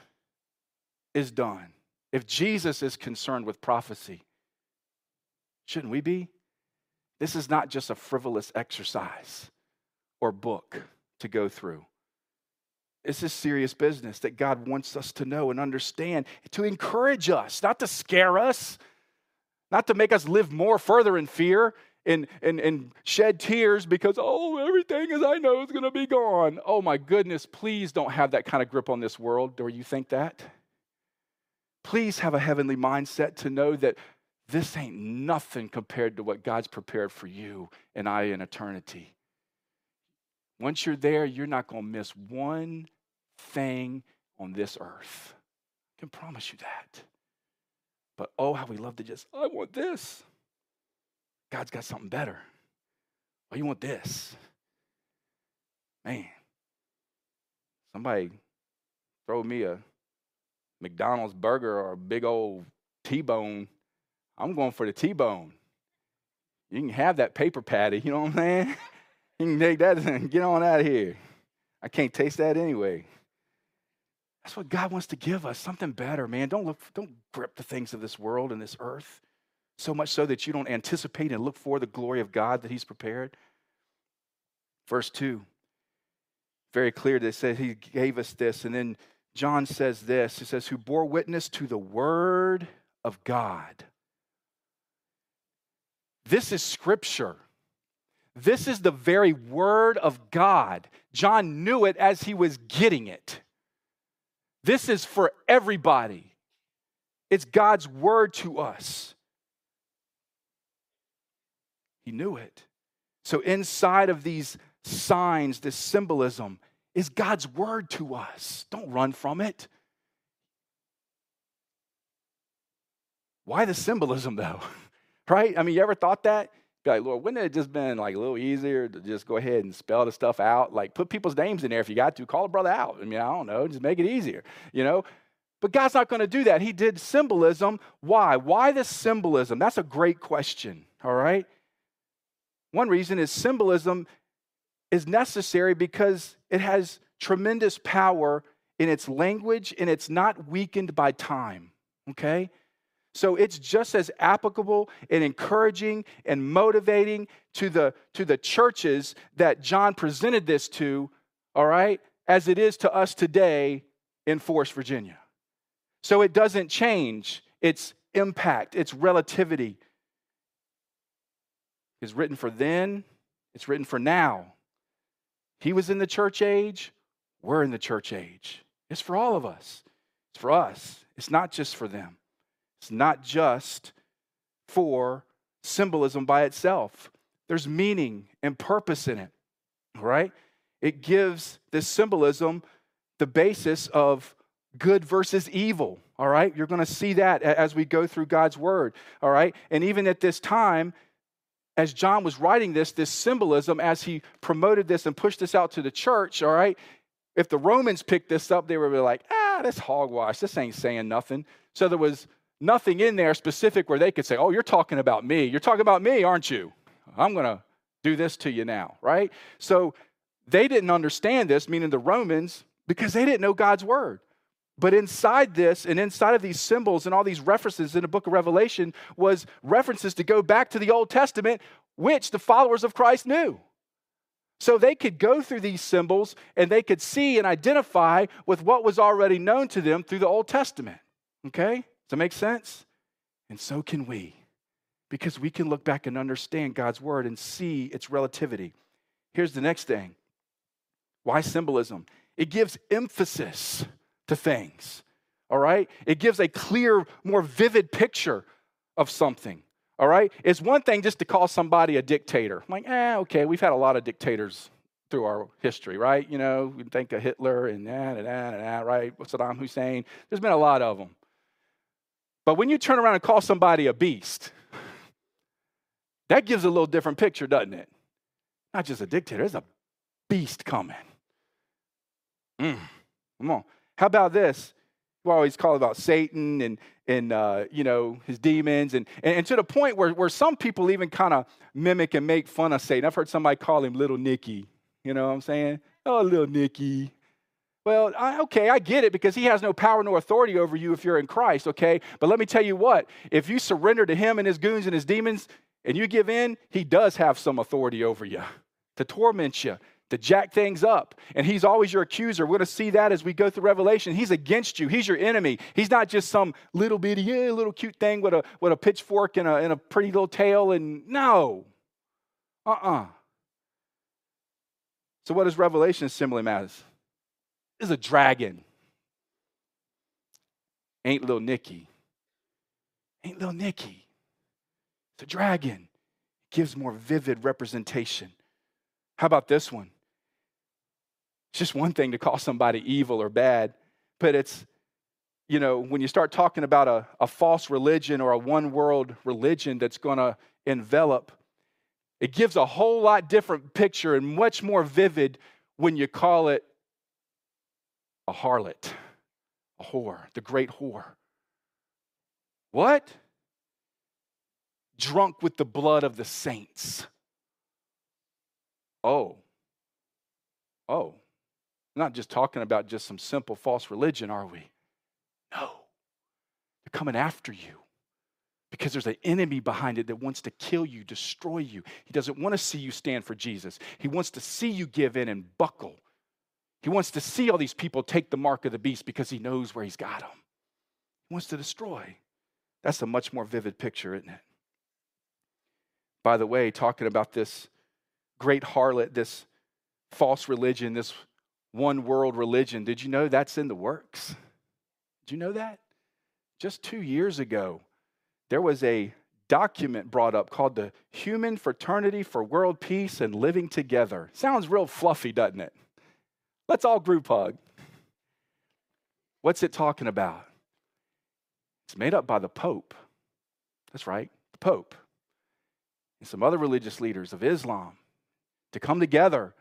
is done, if Jesus is concerned with prophecy, shouldn't we be? This is not just a frivolous exercise or book to go through. It's this is serious business that God wants us to know and understand, to encourage us, not to scare us, not to make us live more further in fear and, and, and shed tears because, oh, everything as I know is going to be gone. Oh my goodness, please don't have that kind of grip on this world. Do you think that? Please have a heavenly mindset to know that this ain't nothing compared to what God's prepared for you and I in eternity. Once you're there, you're not going to miss one thing on this earth. I can promise you that. But oh, how we love to just, I want this. God's got something better. Oh, you want this? Man, somebody throw me a McDonald's burger or a big old T bone. I'm going for the T bone. You can have that paper patty, you know what I'm saying? You can take that and get on out of here. I can't taste that anyway. That's what God wants to give us, something better, man. Don't look, don't grip the things of this world and this earth, so much so that you don't anticipate and look for the glory of God that He's prepared. Verse 2, very clear that says He gave us this. And then John says this He says, Who bore witness to the word of God. This is scripture. This is the very word of God. John knew it as he was getting it. This is for everybody. It's God's word to us. He knew it. So, inside of these signs, this symbolism, is God's word to us. Don't run from it. Why the symbolism, though? right? I mean, you ever thought that? Be like, Lord, wouldn't it just been like a little easier to just go ahead and spell the stuff out? Like, put people's names in there if you got to. Call a brother out. I mean, I don't know. Just make it easier, you know? But God's not going to do that. He did symbolism. Why? Why the symbolism? That's a great question, all right? One reason is symbolism is necessary because it has tremendous power in its language and it's not weakened by time, okay? So it's just as applicable and encouraging and motivating to the, to the churches that John presented this to, all right, as it is to us today in Forest, Virginia. So it doesn't change its impact, its relativity. It's written for then, it's written for now. He was in the church age, we're in the church age. It's for all of us. It's for us. It's not just for them. It's not just for symbolism by itself, there's meaning and purpose in it, right? It gives this symbolism the basis of good versus evil, all right? You're going to see that as we go through God's word, all right? And even at this time, as John was writing this, this symbolism, as he promoted this and pushed this out to the church, all right, if the Romans picked this up, they were be like, ah, this hogwash, this ain't saying nothing. So there was nothing in there specific where they could say, Oh, you're talking about me. You're talking about me, aren't you? I'm going to do this to you now, right? So they didn't understand this, meaning the Romans, because they didn't know God's word. But inside this and inside of these symbols and all these references in the book of Revelation was references to go back to the Old Testament, which the followers of Christ knew. So they could go through these symbols and they could see and identify with what was already known to them through the Old Testament. Okay? Does that make sense? And so can we, because we can look back and understand God's word and see its relativity. Here's the next thing why symbolism? It gives emphasis to things, all right? It gives a clear, more vivid picture of something, all right? It's one thing just to call somebody a dictator. I'm like, eh, okay, we've had a lot of dictators through our history, right? You know, we think of Hitler and that and that and that, right? Saddam Hussein. There's been a lot of them. But when you turn around and call somebody a beast, that gives a little different picture, doesn't it? Not just a dictator, there's a beast coming. Mm, come on. How about this? We always call about Satan and and uh, you know his demons and, and, and to the point where, where some people even kind of mimic and make fun of Satan. I've heard somebody call him little Nicky. You know what I'm saying? Oh, little Nicky. Well, I, okay, I get it because he has no power nor authority over you if you're in Christ, okay? But let me tell you what, if you surrender to him and his goons and his demons and you give in, he does have some authority over you to torment you, to jack things up. And he's always your accuser. We're going to see that as we go through Revelation. He's against you. He's your enemy. He's not just some little bitty, yeah, little cute thing with a, with a pitchfork and a, and a pretty little tail. And no. Uh-uh. So what does Revelation symbol as? Is a dragon. Ain't little Nicky. Ain't little Nicky. It's a dragon. Gives more vivid representation. How about this one? It's just one thing to call somebody evil or bad, but it's, you know, when you start talking about a, a false religion or a one world religion that's going to envelop, it gives a whole lot different picture and much more vivid when you call it a harlot, a whore, the great whore. What? Drunk with the blood of the saints. Oh, oh, not just talking about just some simple false religion, are we? No. They're coming after you because there's an enemy behind it that wants to kill you, destroy you. He doesn't want to see you stand for Jesus. He wants to see you give in and buckle. He wants to see all these people take the mark of the beast because he knows where he's got them. He wants to destroy. That's a much more vivid picture, isn't it? By the way, talking about this great harlot, this false religion, this one world religion. Did you know that's in the works? Did you know that? Just two years ago, there was a document brought up called the Human Fraternity for World Peace and Living Together. Sounds real fluffy, doesn't it? Let's all group hug. What's it talking about? It's made up by the Pope. That's right, the Pope. And some other religious leaders of Islam to come together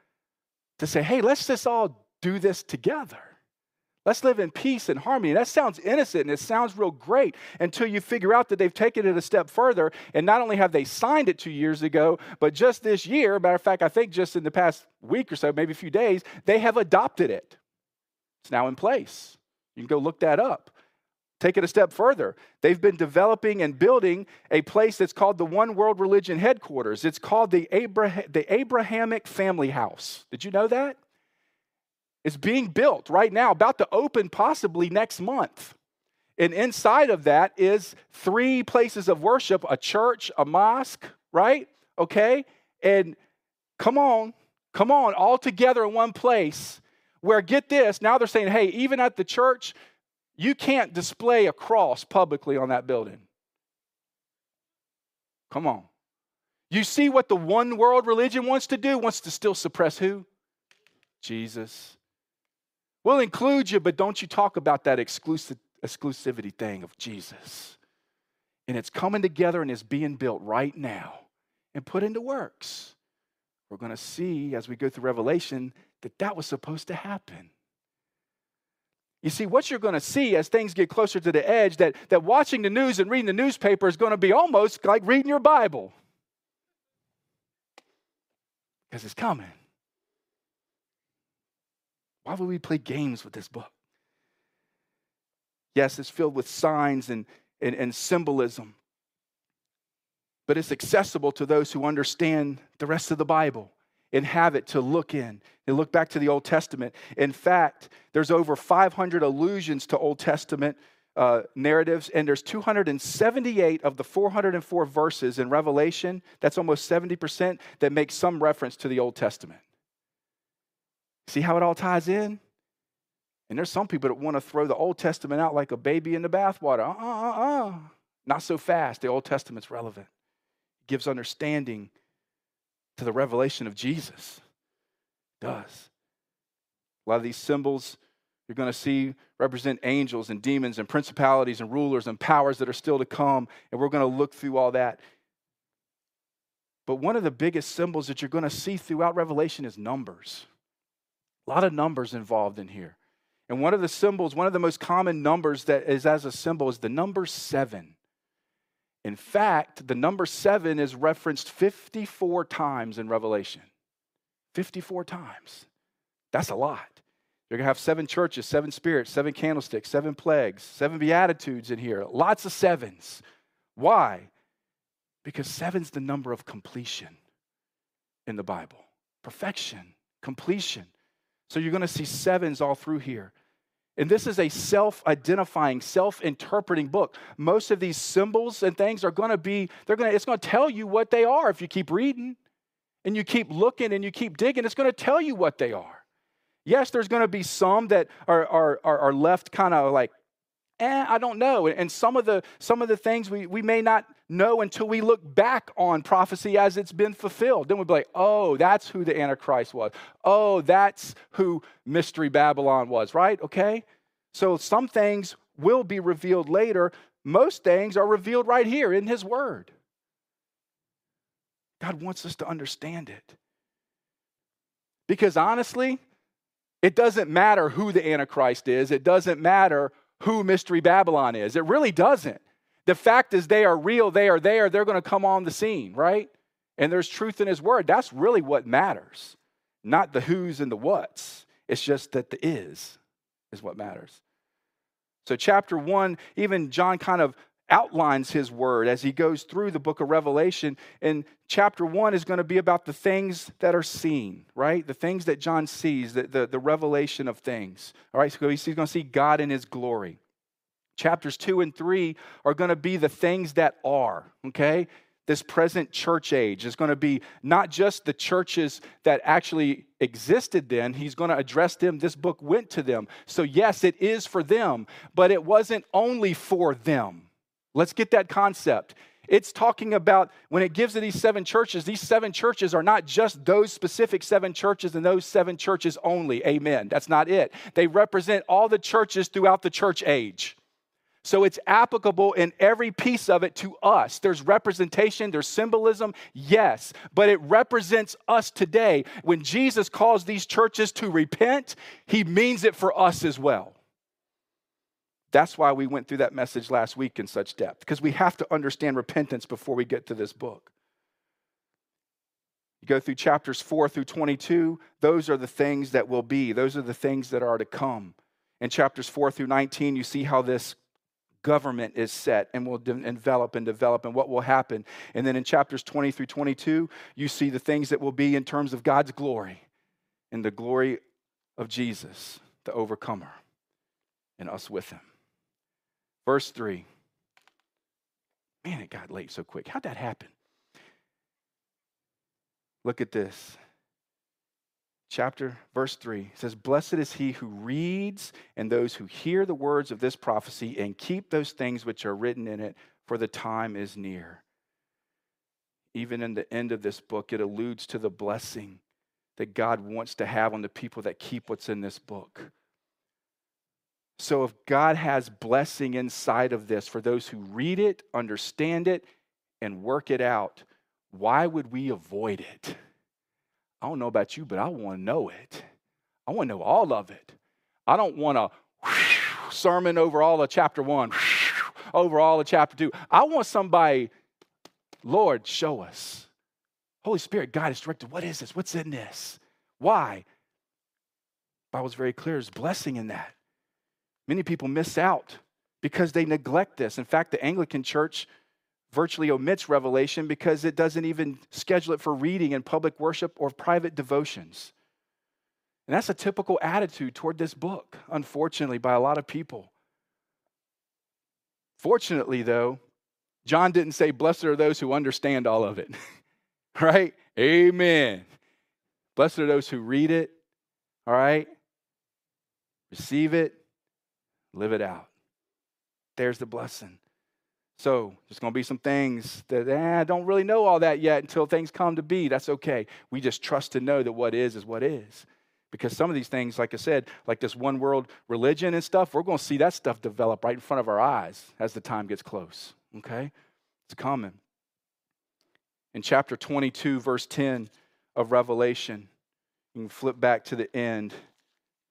to say, hey, let's just all do this together. Let's live in peace and harmony. That sounds innocent and it sounds real great until you figure out that they've taken it a step further. And not only have they signed it two years ago, but just this year, matter of fact, I think just in the past week or so, maybe a few days, they have adopted it. It's now in place. You can go look that up. Take it a step further. They've been developing and building a place that's called the One World Religion Headquarters. It's called the, Abraham, the Abrahamic Family House. Did you know that? It's being built right now, about to open possibly next month. And inside of that is three places of worship a church, a mosque, right? Okay? And come on, come on, all together in one place where, get this, now they're saying, hey, even at the church, you can't display a cross publicly on that building. Come on. You see what the one world religion wants to do? Wants to still suppress who? Jesus. We'll include you, but don't you talk about that exclusive, exclusivity thing of Jesus. And it's coming together and it's being built right now and put into works. We're going to see as we go through Revelation that that was supposed to happen. You see, what you're going to see as things get closer to the edge, that, that watching the news and reading the newspaper is going to be almost like reading your Bible. Because it's coming. Why would we play games with this book? Yes, it's filled with signs and, and, and symbolism, but it's accessible to those who understand the rest of the Bible. and have it to look in. And look back to the Old Testament. In fact, there's over 500 allusions to Old Testament uh, narratives, and there's 278 of the 404 verses in Revelation, that's almost 70%, that make some reference to the Old Testament. See how it all ties in? And there's some people that want to throw the Old Testament out like a baby in the bathwater. Uh uh uh uh. Not so fast. The Old Testament's relevant. It gives understanding to the revelation of Jesus. It does. A lot of these symbols you're going to see represent angels and demons and principalities and rulers and powers that are still to come. And we're going to look through all that. But one of the biggest symbols that you're going to see throughout Revelation is numbers. A lot of numbers involved in here. And one of the symbols, one of the most common numbers that is as a symbol is the number seven. In fact, the number seven is referenced 54 times in Revelation. 54 times. That's a lot. You're going to have seven churches, seven spirits, seven candlesticks, seven plagues, seven beatitudes in here. Lots of sevens. Why? Because seven's the number of completion in the Bible perfection, completion. So you're going to see sevens all through here. And this is a self identifying, self interpreting book. Most of these symbols and things are going to be, they're going to, it's going to tell you what they are if you keep reading and you keep looking and you keep digging. It's going to tell you what they are. Yes, there's going to be some that are, are, are left kind of like, eh, I don't know. And some of the, some of the things we, we may not know until we look back on prophecy as it's been fulfilled. Then we'll be like, oh, that's who the Antichrist was. Oh, that's who Mystery Babylon was, right? Okay? So some things will be revealed later. Most things are revealed right here in His Word. God wants us to understand it. Because honestly, it doesn't matter who the Antichrist is, it doesn't matter who Mystery Babylon is. It really doesn't. The fact is, they are real, they are there, they're going to come on the scene, right? And there's truth in His Word. That's really what matters, not the who's and the what's. It's just that the is is what matters. So, chapter one, even John kind of outlines his word as he goes through the book of Revelation. And chapter one is going to be about the things that are seen, right? The things that John sees, the, the, the revelation of things. All right, so he's going to see God in his glory. Chapters two and three are going to be the things that are, okay? This present church age is going to be not just the churches that actually existed then, he's going to address them. This book went to them. So, yes, it is for them, but it wasn't only for them Let's get that concept. It's talking about when it gives to these seven churches, these seven churches are not just those specific seven churches and those seven churches only. Amen. That's not it. They represent all the churches throughout the church age. So it's applicable in every piece of it to us. There's representation, there's symbolism, yes, but it represents us today. When Jesus calls these churches to repent, he means it for us as well. That's why we went through that message last week in such depth, because we have to understand repentance before we get to this book. You go through chapters 4 through 22, those are the things that will be, those are the things that are to come. In chapters 4 through 19, you see how this government is set and will de- envelop and develop and what will happen. And then in chapters 20 through 22, you see the things that will be in terms of God's glory and the glory of Jesus, the overcomer, and us with him. Verse 3. Man, it got late so quick. How'd that happen? Look at this. Chapter, verse 3 says, Blessed is he who reads and those who hear the words of this prophecy and keep those things which are written in it, for the time is near. Even in the end of this book, it alludes to the blessing that God wants to have on the people that keep what's in this book. So, if God has blessing inside of this for those who read it, understand it, and work it out, why would we avoid it? I don't know about you, but I want to know it. I want to know all of it. I don't want to sermon over all of chapter one, over all of chapter two. I want somebody, Lord, show us. Holy Spirit, guide us, directed. What is this? What's in this? Why? Bible's very clear. There's blessing in that. Many people miss out because they neglect this. In fact, the Anglican Church virtually omits Revelation because it doesn't even schedule it for reading in public worship or private devotions. And that's a typical attitude toward this book, unfortunately, by a lot of people. Fortunately, though, John didn't say, Blessed are those who understand all of it. right? Amen. Blessed are those who read it, all right? Receive it, live it out. There's the blessing. So there's going to be some things that eh, I don't really know all that yet until things come to be. That's okay. We just trust to know that what is is what is. Because some of these things, like I said, like this one world religion and stuff, we're going to see that stuff develop right in front of our eyes as the time gets close. Okay? It's coming. In chapter 22, verse 10 of Revelation, you can flip back to the end.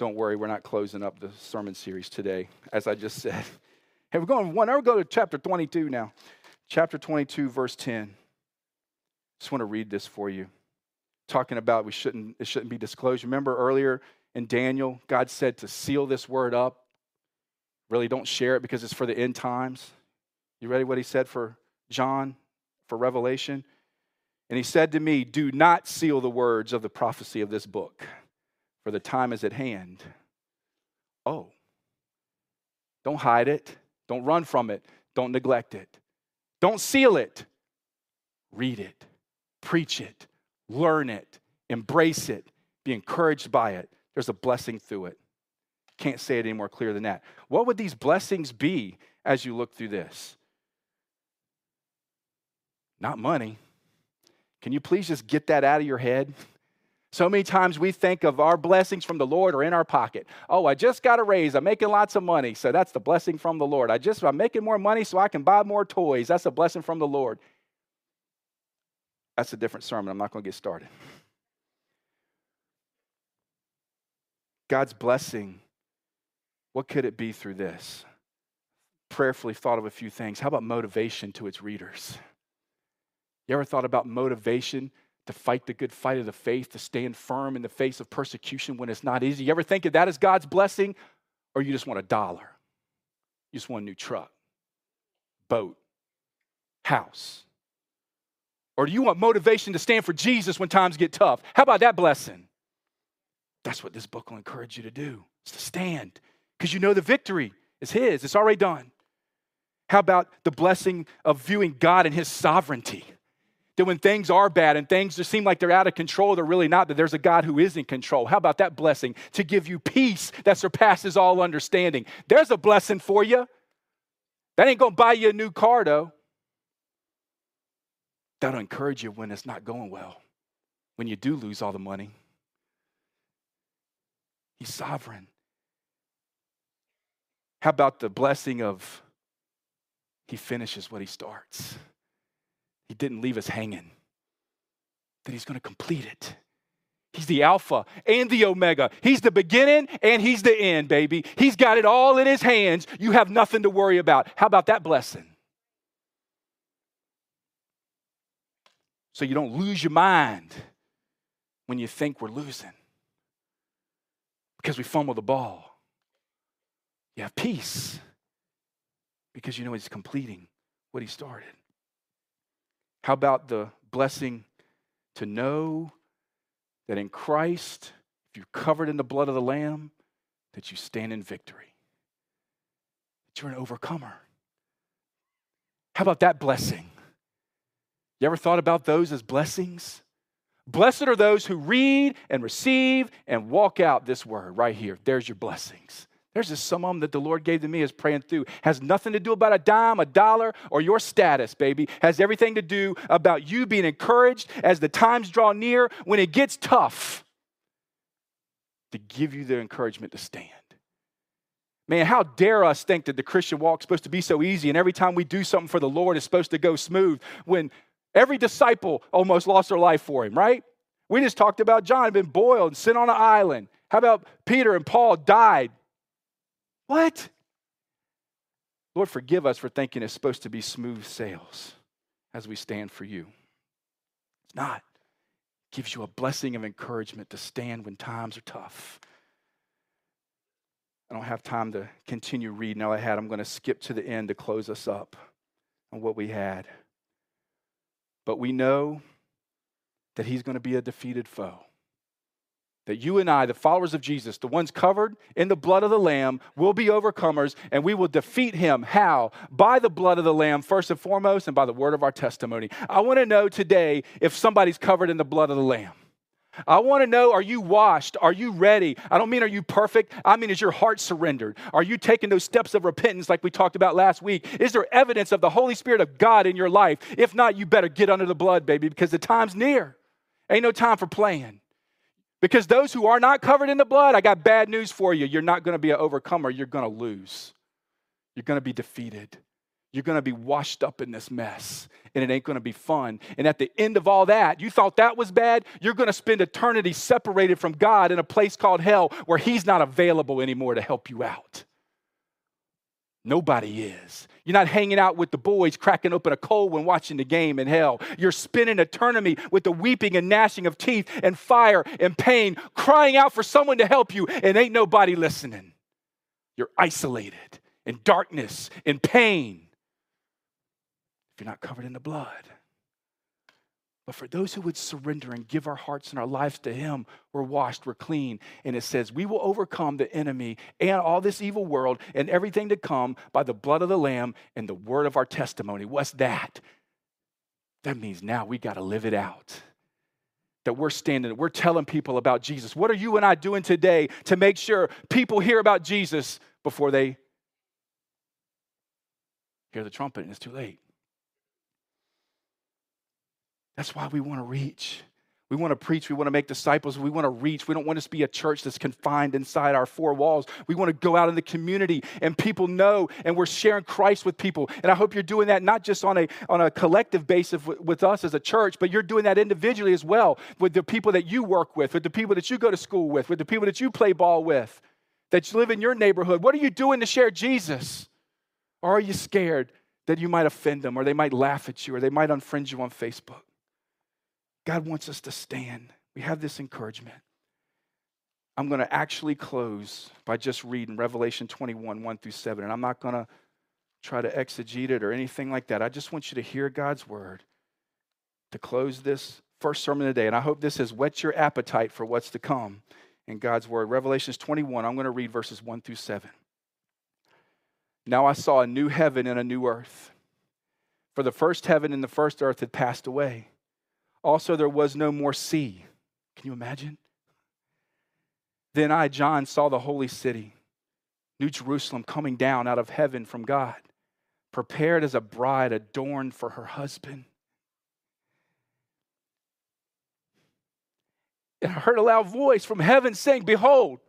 Don't worry, we're not closing up the sermon series today, as I just said. Hey, we're going one. We'll go to chapter 22 now. Chapter 22, verse 10. Just want to read this for you. Talking about we shouldn't it shouldn't be disclosed. Remember earlier in Daniel, God said to seal this word up. Really don't share it because it's for the end times. You ready what he said for John for Revelation? And he said to me, Do not seal the words of the prophecy of this book, for the time is at hand. Oh, don't hide it. Don't run from it. Don't neglect it. Don't seal it. Read it, preach it, learn it, embrace it, be encouraged by it. There's a blessing through it. Can't say it any more clear than that. What would these blessings be as you look through this? Not money. Can you please just get that out of your head? So many times we think of our blessings from the Lord are in our pocket. Oh, I just got a raise. I'm making lots of money. So that's the blessing from the Lord. I just, I'm making more money so I can buy more toys. That's a blessing from the Lord. That's a different sermon. I'm not going to get started. God's blessing, what could it be through this? Prayerfully thought of a few things. How about motivation to its readers? You ever thought about motivation to fight the good fight of the faith, to stand firm in the face of persecution when it's not easy? You ever think of that as God's blessing? Or you just want a dollar? You just want a new truck, boat, house? Or do you want motivation to stand for Jesus when times get tough? How about that blessing? That's what this book will encourage you to do, is to stand, because you know the victory is His, it's already done. How about the blessing of viewing God and His sovereignty? That when things are bad and things just seem like they're out of control, they're really not, that there's a God who is in control. How about that blessing? To give you peace that surpasses all understanding. There's a blessing for you. That ain't gonna buy you a new car, though. That'll encourage you when it's not going well, when you do lose all the money. He's sovereign. How about the blessing of He finishes what He starts? He didn't leave us hanging, that He's going to complete it. He's the Alpha and the Omega. He's the beginning and He's the end, baby. He's got it all in His hands. You have nothing to worry about. How about that blessing? So you don't lose your mind when you think we're losing because we fumble the ball. You have peace because you know He's completing what He started. How about the blessing to know that in Christ, if you're covered in the blood of the Lamb, that you stand in victory, that you're an overcomer? How about that blessing? You ever thought about those as blessings? Blessed are those who read and receive and walk out this word right here. There's your blessings. There's just some of them that the Lord gave to me as praying through. Has nothing to do about a dime, a dollar, or your status, baby. Has everything to do about you being encouraged as the times draw near when it gets tough to give you the encouragement to stand. Man, how dare us think that the Christian walk is supposed to be so easy and every time we do something for the Lord is supposed to go smooth when every disciple almost lost their life for him, right? We just talked about John been boiled and sent on an island. How about Peter and Paul died what? Lord, forgive us for thinking it's supposed to be smooth sails as we stand for you. It's not. It gives you a blessing of encouragement to stand when times are tough. I don't have time to continue reading all I had. I'm going to skip to the end to close us up on what we had. But we know that he's going to be a defeated foe. That you and I, the followers of Jesus, the ones covered in the blood of the Lamb, will be overcomers and we will defeat him. How? By the blood of the Lamb, first and foremost, and by the word of our testimony. I want to know today if somebody's covered in the blood of the Lamb. I want to know are you washed? Are you ready? I don't mean are you perfect? I mean, is your heart surrendered? Are you taking those steps of repentance like we talked about last week? Is there evidence of the Holy Spirit of God in your life? If not, you better get under the blood, baby, because the time's near. Ain't no time for playing. Because those who are not covered in the blood, I got bad news for you. You're not going to be an overcomer, you're going to lose. You're going to be defeated. You're going to be washed up in this mess, and it ain't going to be fun. And at the end of all that, you thought that was bad. You're going to spend eternity separated from God in a place called hell where He's not available anymore to help you out. Nobody is. You're not hanging out with the boys cracking open a cold when watching the game in hell. You're spending eternity with the weeping and gnashing of teeth and fire and pain, crying out for someone to help you, and ain't nobody listening. You're isolated in darkness, in pain if you're not covered in the blood. But for those who would surrender and give our hearts and our lives to Him, we're washed, we're clean. And it says, we will overcome the enemy and all this evil world and everything to come by the blood of the Lamb and the word of our testimony. What's that? That means now we got to live it out. That we're standing, we're telling people about Jesus. What are you and I doing today to make sure people hear about Jesus before they hear the trumpet and it's too late? That's why we want to reach. We want to preach. We want to make disciples. We want to reach. We don't want to be a church that's confined inside our four walls. We want to go out in the community and people know and we're sharing Christ with people. And I hope you're doing that not just on a, on a collective basis with, us as a church, but you're doing that individually as well with the people that you work with, with the people that you go to school with, with the people that you play ball with, that you live in your neighborhood. What are you doing to share Jesus? Or are you scared that you might offend them or they might laugh at you or they might unfriend you on Facebook? God wants us to stand. We have this encouragement. I'm going to actually close by just reading Revelation 21, 1 through 7. And I'm not going to try to exegete it or anything like that. I just want you to hear God's word to close this first sermon of the day. And I hope this has whet your appetite for what's to come in God's word. Revelations 21, I'm going to read verses 1 through 7. Now I saw a new heaven and a new earth. For the first heaven and the first earth had passed away also, there was no more sea. Can you imagine? Then I, John, saw the holy city, New Jerusalem, coming down out of heaven from God, prepared as a bride adorned for her husband. And I heard a loud voice from heaven saying, Behold,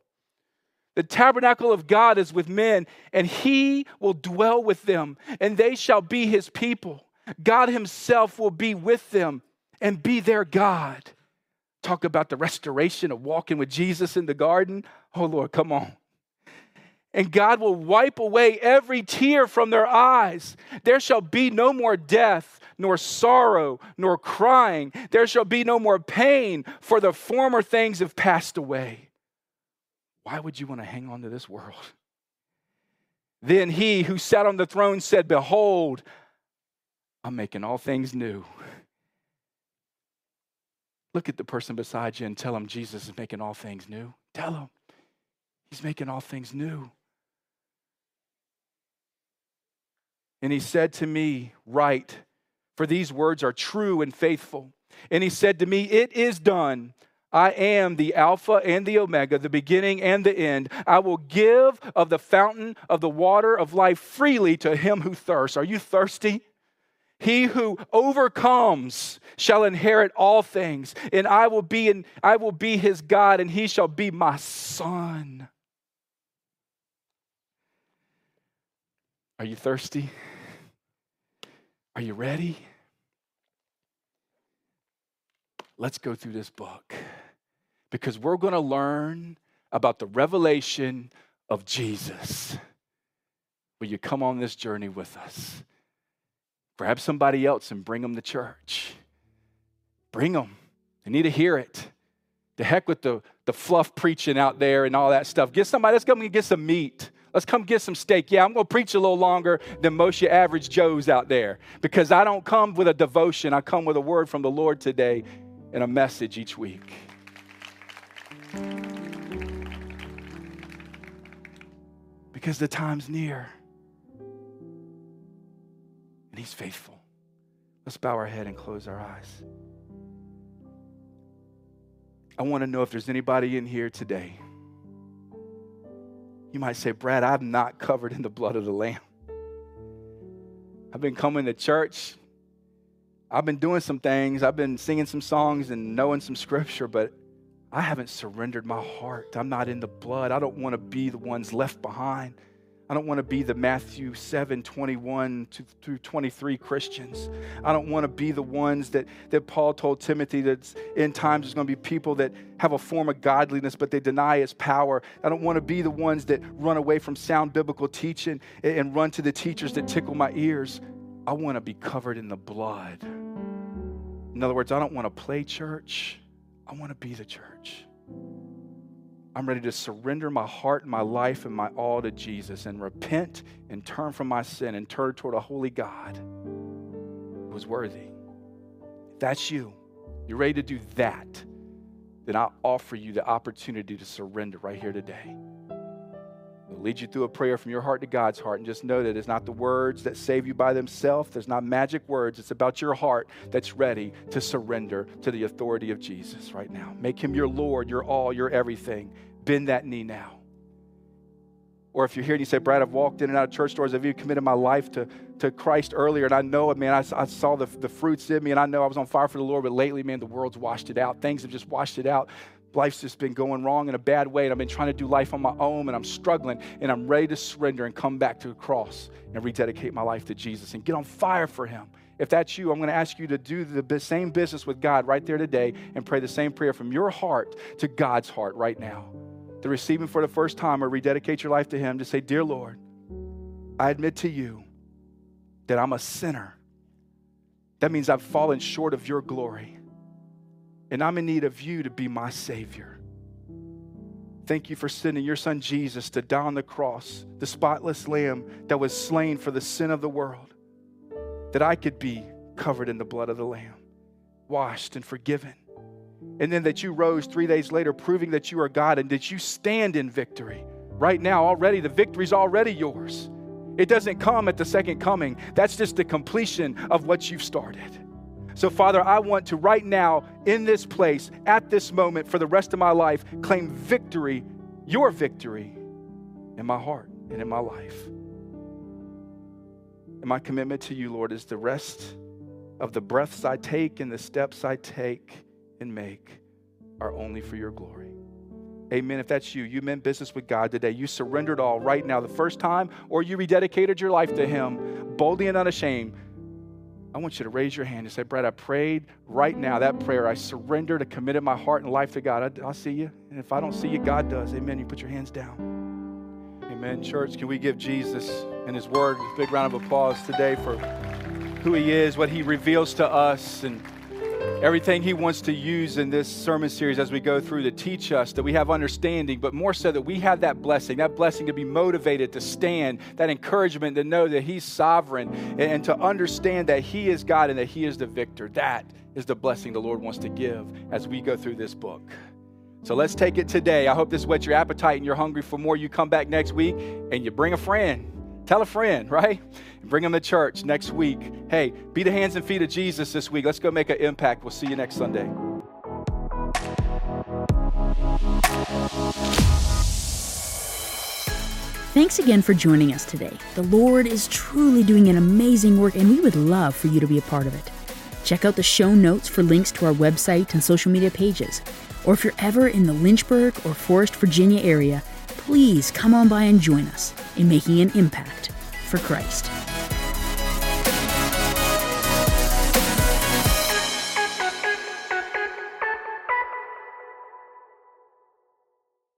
the tabernacle of God is with men, and he will dwell with them, and they shall be his people. God himself will be with them and be their God. Talk about the restoration of walking with Jesus in the garden. Oh, Lord, come on. And God will wipe away every tear from their eyes. There shall be no more death, nor sorrow, nor crying. There shall be no more pain, for the former things have passed away. Why would you want to hang on to this world? Then he who sat on the throne said, Behold, I'm making all things new. Look at the person beside you and tell them Jesus is making all things new. Tell them he's making all things new. And he said to me, Write, for these words are true and faithful. And he said to me, It is done. I am the Alpha and the Omega, the beginning and the end. I will give of the fountain of the water of life freely to him who thirsts. Are you thirsty? He who overcomes shall inherit all things, and I will be in, I will be his God, and he shall be my son. Are you thirsty? Are you ready? Let's go through this book because we're going to learn about the revelation of Jesus. Will you come on this journey with us? Grab somebody else and bring them to church. Bring them. They need to hear it. The heck with the, the fluff preaching out there and all that stuff. Get somebody, let's come and get some meat. Let's come get some steak. Yeah, I'm going to preach a little longer than most your average Joes out there because I don't come with a devotion. I come with a word from the Lord today and a message each week. Because the time's near He's faithful. Let's bow our head and close our eyes. I want to know if there's anybody in here today. You might say, Brad, I'm not covered in the blood of the Lamb. I've been coming to church. I've been doing some things. I've been singing some songs and knowing some scripture, but I haven't surrendered my heart. I'm not in the blood. I don't want to be the ones left behind. I don't want to be the Matthew 7 21 through 23 Christians. I don't want to be the ones that, that Paul told Timothy that in times there's going to be people that have a form of godliness, but they deny its power. I don't want to be the ones that run away from sound biblical teaching and, and run to the teachers that tickle my ears. I want to be covered in the blood. In other words, I don't want to play church, I want to be the church. I'm ready to surrender my heart and my life and my all to Jesus and repent and turn from my sin and turn toward a holy God who was worthy. If that's you, you're ready to do that, then I offer you the opportunity to surrender right here today. Lead you through a prayer from your heart to God's heart. And just know that it's not the words that save you by themselves. There's not magic words. It's about your heart that's ready to surrender to the authority of Jesus right now. Make him your Lord, your all, your everything. Bend that knee now. Or if you're here and you say, Brad, I've walked in and out of church doors, have you committed my life to, to Christ earlier? And I know, man, I, I saw the, the fruits in me and I know I was on fire for the Lord, but lately, man, the world's washed it out. Things have just washed it out life's just been going wrong in a bad way, and I've been trying to do life on my own, and I'm struggling, and I'm ready to surrender and come back to the cross and rededicate my life to Jesus and get on fire for Him. If that's you, I'm going to ask you to do the same business with God right there today and pray the same prayer from your heart to God's heart right now. To receive Him for the first time or rededicate your life to Him, to say, Dear Lord, I admit to you that I'm a sinner. That means I've fallen short of your glory and I'm in need of you to be my Savior. Thank you for sending your son Jesus to die on the cross, the spotless lamb that was slain for the sin of the world, that I could be covered in the blood of the lamb, washed and forgiven. And then that you rose three days later, proving that you are God and that you stand in victory. Right now, already, the victory's already yours. It doesn't come at the second coming, that's just the completion of what you've started. So, Father, I want to right now, in this place, at this moment, for the rest of my life, claim victory, your victory, in my heart and in my life. And my commitment to you, Lord, is the rest of the breaths I take and the steps I take and make are only for your glory. Amen. If that's you, you meant business with God today. You surrendered all right now the first time, or you rededicated your life to Him boldly and unashamed I want you to raise your hand and say, Brad, I prayed right now that prayer. I surrendered, I committed my heart and life to God. I, will see you. And if I don't see you, God does. Amen. You put your hands down. Amen. Church, can we give Jesus and His Word a big round of applause today for who He is, what He reveals to us, and everything He wants to use in this sermon series as we go through to teach us that we have understanding, but more so that we have that blessing, that blessing to be motivated to stand, that encouragement to know that He's sovereign and to understand that He is God and that He is the victor. That is the blessing the Lord wants to give as we go through this book. So let's take it today. I hope this whets your appetite and you're hungry for more. You come back next week and you bring a friend. Tell a friend, right? Bring them to church next week. Hey, be the hands and feet of Jesus this week. Let's go make an impact. We'll see you next Sunday. Thanks again for joining us today. The Lord is truly doing an amazing work, and we would love for you to be a part of it. Check out the show notes for links to our website and social media pages. Or if you're ever in the Lynchburg or Forest, Virginia area, please come on by and join us in making an impact for Christ.